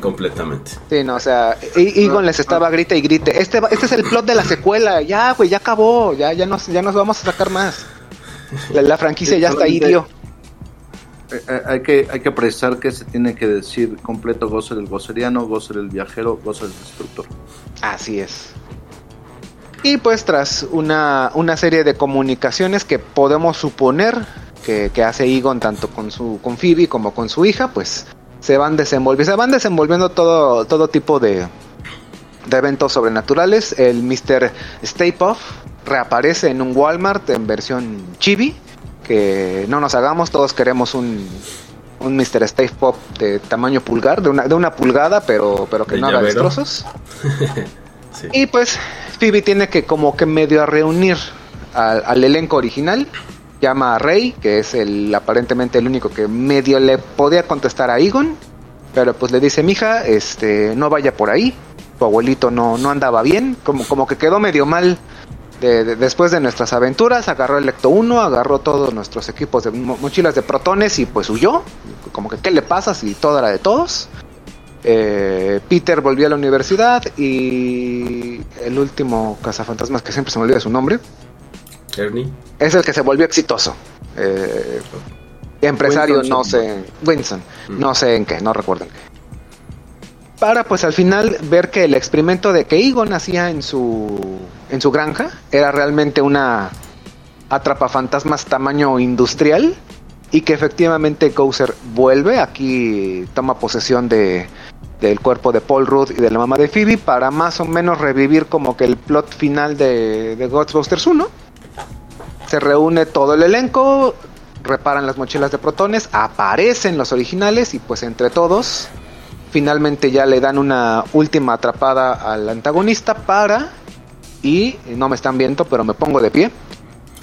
S1: completamente.
S4: Sí, no, o sea, Egon les estaba grite y grite. Este, va- este es el plot de la secuela. Ya, güey, ya acabó. Ya, ya, nos, ya nos vamos a sacar más. La, la franquicia ya está ahí, tío.
S3: Eh, eh, hay, que, hay que precisar que se tiene que decir completo Gozer el gozeriano, Gozer el viajero, Gozer el destructor.
S4: Así es. Y pues tras una, una serie de comunicaciones que podemos suponer que, que hace Egon tanto con su con Phoebe como con su hija, pues se van desenvolviendo, se van desenvolviendo todo, todo tipo de, de eventos sobrenaturales. El Mr. Stay Puft reaparece en un Walmart en versión chibi. Que no nos hagamos, todos queremos un, un Mr. Stay Pop de tamaño pulgar, de una, de una pulgada, pero, pero que
S1: De
S4: no haga destrozos. Y pues Phoebe tiene que como que medio reunir al, al elenco original. Llama a Rey, que es el aparentemente el único que medio le podía contestar a Egon. Pero pues le dice, mija, este, no vaya por ahí. Tu abuelito no, no andaba bien. Como, como que quedó medio mal de- de- después de nuestras aventuras. Agarró el Lecto 1, agarró todos nuestros equipos de mo- mochilas de protones y pues huyó. Como que, ¿qué le pasa si todo era de todos? Eh, Peter volvió a la universidad y el último cazafantasmas que siempre se me olvida su nombre
S1: Ernie.
S4: es el que se volvió exitoso. Eh, empresario,
S3: Winston
S4: no sé, Winston, no sé en qué, no recuerdo en qué. Para pues al final ver que el experimento de que Egon hacía en su en su granja era realmente una atrapafantasmas tamaño industrial y que efectivamente Gozer vuelve, aquí toma posesión de del cuerpo de Paul Rudd y de la mamá de Phoebe para más o menos revivir como que el plot final de, de Ghostbusters 1 se reúne todo el elenco, reparan las mochilas de protones, aparecen los originales y pues entre todos finalmente ya le dan una última atrapada al antagonista para, y no me están viendo pero me pongo de pie,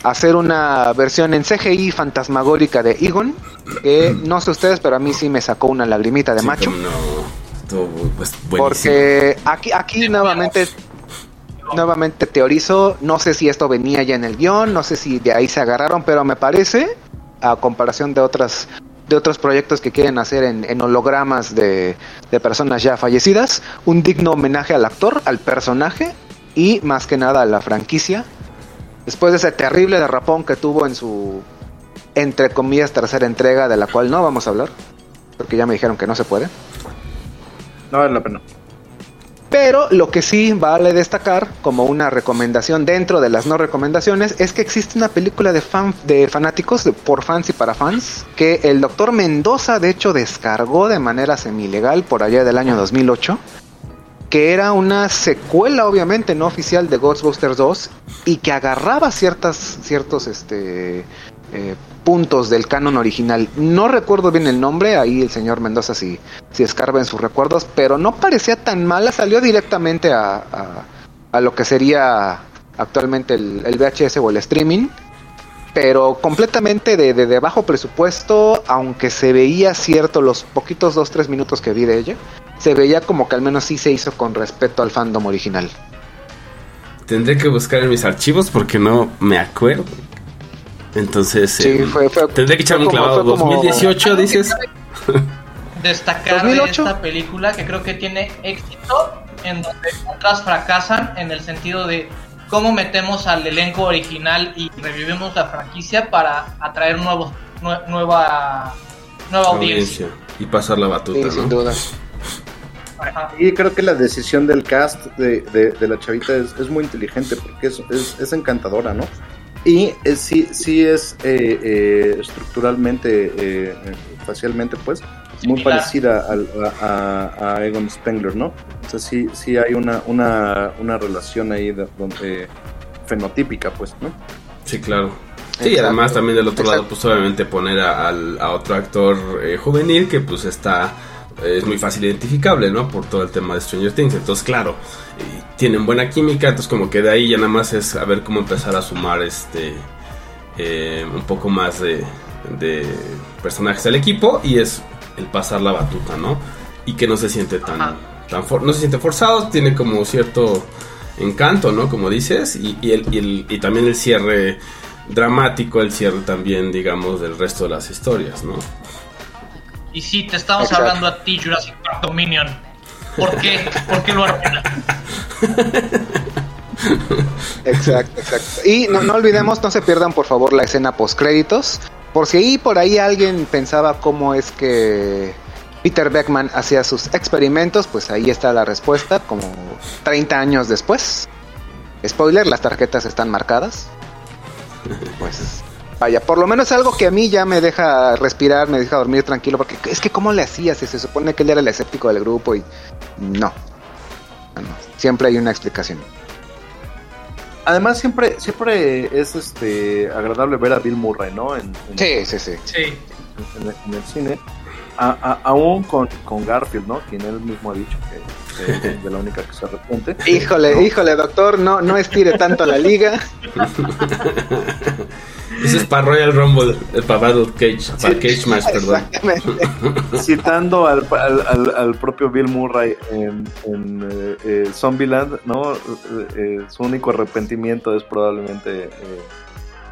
S4: hacer una versión en CGI fantasmagórica de Egon, que no sé ustedes pero a mí sí me sacó una lagrimita de
S1: Sí,
S4: macho.
S1: No, pues, buenísimo.
S4: Porque aquí, aquí nuevamente, nuevamente teorizo, no sé si esto venía ya en el guion, no sé si de ahí se agarraron, pero me parece, a comparación de otras de otros proyectos que quieren hacer en, en hologramas de, de personas ya fallecidas, un digno homenaje al actor, al personaje y más que nada a la franquicia. Después de ese terrible derrapón que tuvo en su, entre comillas, tercera entrega, de la cual no vamos a hablar, porque ya me dijeron que no se puede.
S3: No vale la pena.
S4: Pero lo que sí vale destacar como una recomendación dentro de las no recomendaciones es que existe una película de fan de fanáticos de- por fans y para fans que el doctor Mendoza de hecho descargó de manera semi-legal por allá del año 2008 que era una secuela obviamente no oficial de Ghostbusters 2 y que agarraba ciertas ciertos este eh, puntos del canon original. No recuerdo bien el nombre, ahí el señor Mendoza si, si escarba en sus recuerdos, pero no parecía tan mala, salió directamente a, a, lo que sería actualmente el, el, VHS o el streaming, pero completamente de, de, de, bajo presupuesto, aunque se veía cierto los poquitos 2-3 minutos que vi de ella, se veía como que al menos sí se hizo con respeto al fandom original.
S1: Tendré que buscar en mis archivos porque no me acuerdo. Entonces,
S4: sí,
S1: eh,
S4: fue, fue,
S1: tendré que echar un clavado.
S4: como-
S1: 2018, dices.
S2: Destacar
S4: 2008.
S2: de esta película que creo que tiene éxito en donde otras fracasan en el sentido de cómo metemos al elenco original y revivimos la franquicia para atraer nuevos, nue- nueva, nueva audiencia.
S1: Audiencia. Y pasar la batuta,
S4: Sí, sin
S1: ¿no?
S4: duda.
S2: Ajá.
S3: Y creo que la decisión del cast de, de- de la chavita es, es muy inteligente porque es, es, es encantadora, ¿no? Y es- sí, sí es eh, eh, estructuralmente, eh, eh, facialmente, pues, muy
S2: Similar.
S3: parecida al- a, a- a Egon Spengler, ¿no? O sea, sí, sí hay una, una, una relación ahí de- donde fenotípica, pues, ¿no?
S1: Sí, claro. Sí,
S4: Exacto.
S1: además también del otro lado, pues obviamente poner a, al- a otro actor eh, juvenil que pues está, eh, es muy fácil identificable, ¿no? Por todo el tema de Stranger Things. Entonces, claro, eh, tienen buena química, entonces como que de ahí ya nada más es a ver cómo empezar a sumar este eh, un poco más de, de personajes al equipo y es el pasar la batuta, ¿no? Y que no se siente tan, tan for- no se siente forzado, tiene como cierto encanto, ¿no? Como dices, y, y el, y, el- y también el cierre dramático, el cierre también, digamos, del resto de las historias, ¿no?
S2: Y sí, te estamos
S4: Exacto.
S2: hablando a ti, Jurassic Park Dominion. ¿Por qué? ¿Por qué lo arruina?
S4: Exacto, exacto. Y no, no olvidemos, no se pierdan por favor la escena post créditos. Por si ahí por ahí alguien pensaba cómo es que Peter Beckman hacía sus experimentos, pues ahí está la respuesta, como 30 años después. Spoiler, las tarjetas están marcadas. Pues vaya, por lo menos algo que a mí ya me deja respirar, me deja dormir tranquilo, porque es que cómo le hacía, si se supone que él era el escéptico del grupo y no. No, no. Siempre hay una explicación.
S3: Además, siempre, siempre es este agradable ver a Bill Murray, ¿no? En, en-
S4: Sí, sí, sí.
S2: Sí.
S3: en, el- en el cine, a- a- aún con, con Garfield, ¿no? Quien él mismo ha dicho que, que es de la única que se arrepiente.
S4: Híjole, híjole, doctor, no, no estire tanto la liga.
S1: Eso es para Royal Rumble, eh, para Battle Cage, para Cage Match, perdón.
S4: Exactamente.
S3: Citando al, al, al- al propio Bill Murray en, en eh, eh, Zombieland, ¿no? Eh, eh, su único arrepentimiento es probablemente eh,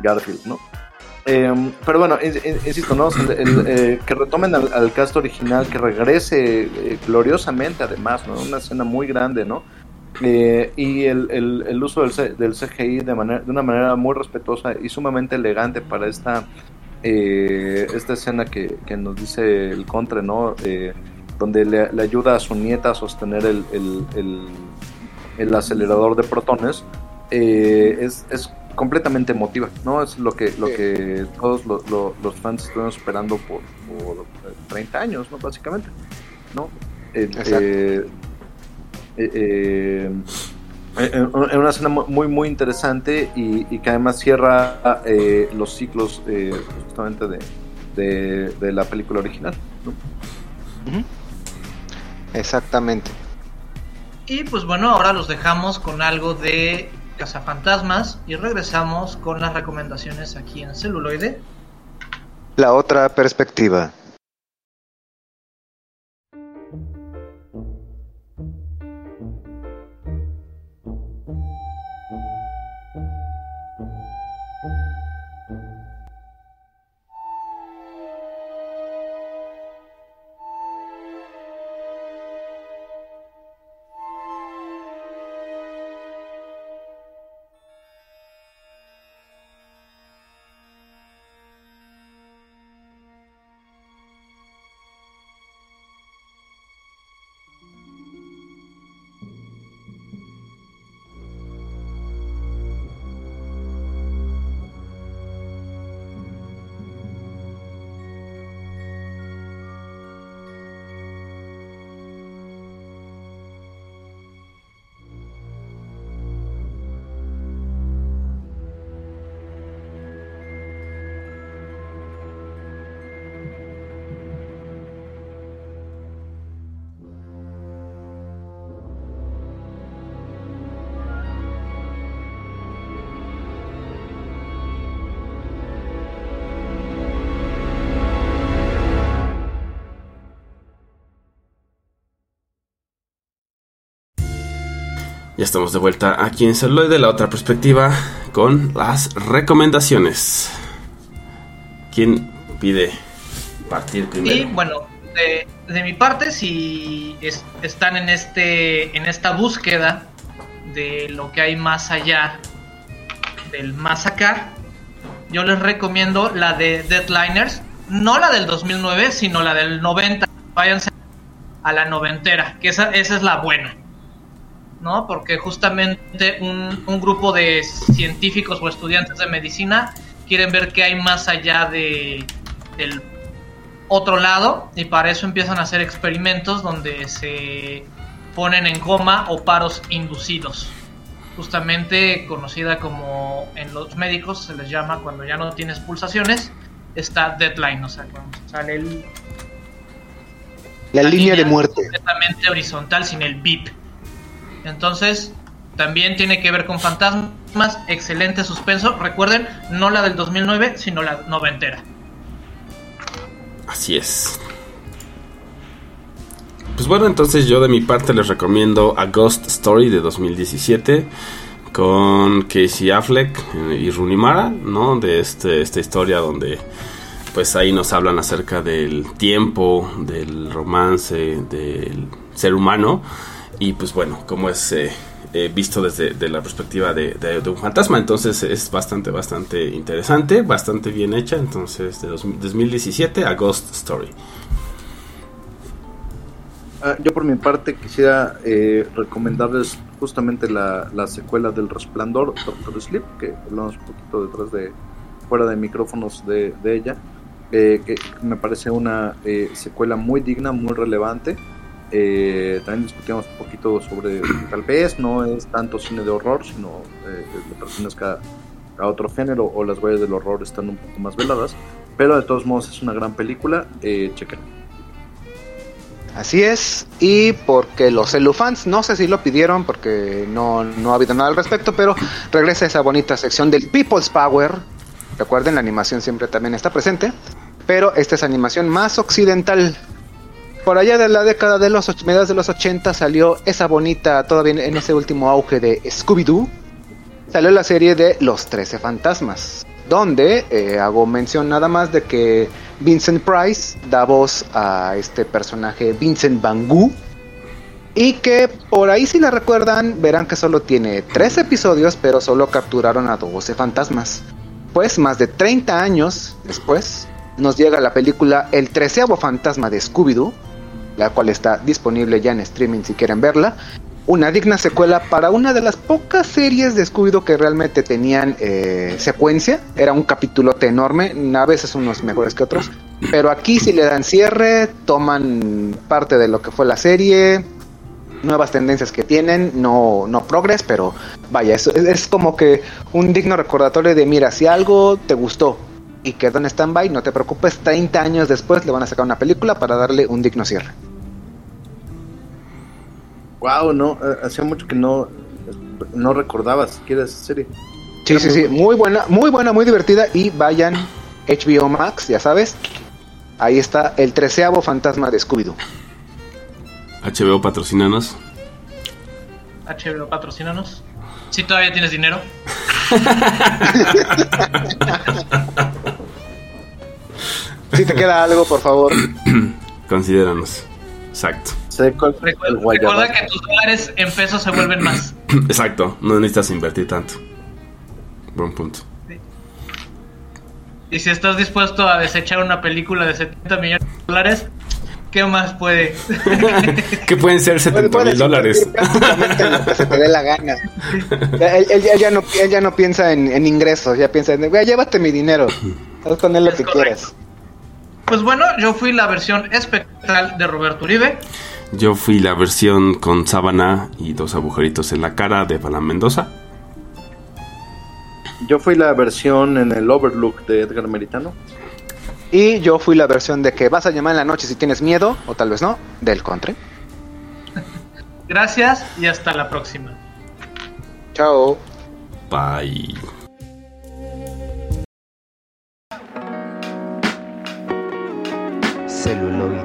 S3: Garfield, ¿no? Eh, pero bueno, in- in- insisto, ¿no? El- eh, que retomen al, al cast original, que regrese eh, gloriosamente además, ¿no? Una escena muy grande, ¿no? Eh, y el, el- el uso del, C- del CGI de, manera, de una manera muy respetuosa y sumamente elegante para esta, eh, esta escena que, que nos dice el contre, ¿no? Eh, donde le, le ayuda a su nieta a sostener el, el- el- el acelerador de protones, eh, es, es completamente emotiva, ¿no? Es lo que, lo que todos lo- lo- los fans estuvieron esperando por, por 30 años, ¿no? Básicamente, ¿no? Eh, eh, eh, eh, en una escena mu- muy muy interesante y, y que además cierra eh, los ciclos eh, justamente de, de, de la película original. ¿no?
S4: Exactamente.
S2: Y pues bueno, ahora los dejamos con algo de Cazafantasmas y regresamos con las recomendaciones aquí en celuloide.
S4: La otra perspectiva.
S1: Ya estamos de vuelta aquí en Celuloide, la otra perspectiva, con las recomendaciones. ¿Quién pide partir primero?
S2: Y bueno, de, de mi parte, si es- están en, este, en esta búsqueda de lo que hay más allá del más acá, yo les recomiendo la de Deadliners, no la del 2009, sino la del 90. Váyanse a la noventera, que esa, esa es la buena. ¿No? Porque justamente un, un grupo de científicos o estudiantes de medicina quieren ver qué hay más allá de, del otro lado y para eso empiezan a hacer experimentos donde se ponen en coma o paros inducidos. Justamente conocida como en los médicos se les llama cuando ya no tienes pulsaciones, está deadline, o sea, cuando sale el,
S4: La línea de muerte.
S2: completamente horizontal sin el beep. Entonces, también tiene que ver con fantasmas, excelente suspenso. Recuerden, no la del 2009, sino la noventera.
S1: Así es. Pues bueno, entonces yo de mi parte les recomiendo A Ghost Story de 2017 con Casey Affleck eh, y Rooney Mara, ¿no? De este, esta historia donde pues ahí nos hablan acerca del tiempo, del romance, del ser humano y pues bueno, como es eh, eh, visto desde de la perspectiva de, de- un fantasma, entonces es bastante, bastante interesante, bastante bien hecha, entonces de dos- 2017 a Ghost Story.
S3: Ah, yo por mi parte quisiera eh, recomendarles justamente la, la secuela del Resplandor, Doctor Sleep, que hablamos un poquito detrás de, fuera de micrófonos de, de ella, eh, que me parece una secuela muy digna, muy relevante. Eh, también discutíamos un poquito sobre, tal vez no es tanto cine de horror, sino eh, le pertenezca a otro género o las huellas del horror están un poco más veladas, pero de todos modos es una gran película, eh, chequenla.
S4: Así es, y porque los celufans, no sé si lo pidieron porque no, no ha habido nada al respecto, pero regresa esa bonita sección del People's Power. Recuerden, la animación siempre también está presente, pero esta es animación más occidental. Por allá de la década de los mediados de los 80 salió esa bonita, todavía en ese último auge de Scooby-Doo, salió la serie de Los Trece Fantasmas, donde eh, hago mención nada más de que Vincent Price da voz a este personaje Vincent Van Gogh y que por ahí si la recuerdan verán que solo tiene tres episodios pero solo capturaron a 12 fantasmas. Pues más de 30 años después nos llega la película El treceavo fantasma de Scooby-Doo, la cual está disponible ya en streaming si quieren verla. Una digna secuela para una de las pocas series de Scooby-Doo que realmente tenían eh, secuencia. Era un capítulote enorme, a veces unos mejores que otros. Pero aquí si le dan cierre, toman parte de lo que fue la serie, nuevas tendencias que tienen, no, no progress, pero vaya, es, es como que un digno recordatorio de mira, si algo te gustó y quedó en stand-by, no te preocupes, 30 años después le van a sacar una película para darle un digno cierre.
S3: Wow, no, eh, hacía mucho que no, no recordaba siquiera esa serie.
S4: Sí, sí, sí, muy buena, muy buena, muy divertida y vayan HBO Max, ya sabes. Ahí está el treceavo fantasma de Scooby-Doo.
S1: HBO patrocinanos.
S2: HBO, patrocínanos. Si todavía tienes dinero.
S4: Si te queda algo, por favor.
S1: Considéranos. Exacto.
S2: Recuerda, que tus dólares en pesos se vuelven más.
S1: Exacto. No necesitas invertir tanto. Buen punto.
S2: Y si estás dispuesto a desechar una película de 70 millones de dólares, ¿qué más puede?
S1: ¿Qué pueden ser 70 mil dólares?
S4: lo que se te dé la gana. Él, él- él ya, no, él ya no piensa en, en ingresos, ya piensa en, "Güey, llévate mi dinero. Haz con él lo
S2: Es
S4: que
S2: correcto.
S4: quieras.
S2: Pues bueno, yo fui la versión espectral de Roberto Uribe.
S1: Yo fui la versión con sábana y dos agujeritos en la cara de Balan Mendoza.
S3: Yo fui la versión en el Overlook de Edgar Meritano.
S4: Y yo fui la versión de que vas a llamar en la noche si tienes miedo, o tal vez no, del country.
S2: Gracias y hasta la próxima.
S4: Chao.
S1: Bye.
S7: Celuloide.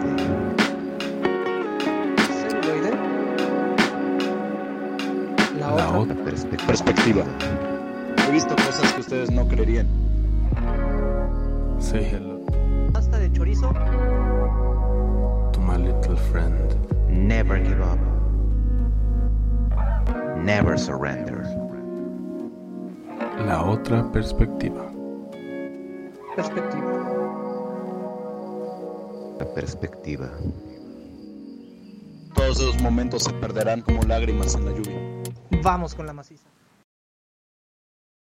S8: Celuloide. La
S5: otra perspectiva. He visto cosas que ustedes no creerían.
S1: Say hello
S7: Pasta de chorizo.
S1: to my little friend.
S8: Never give up. Never surrender.
S1: La otra perspectiva.
S7: Perspectiva.
S8: La perspectiva.
S5: Todos esos momentos se perderán como lágrimas en la lluvia.
S7: Vamos con la maciza.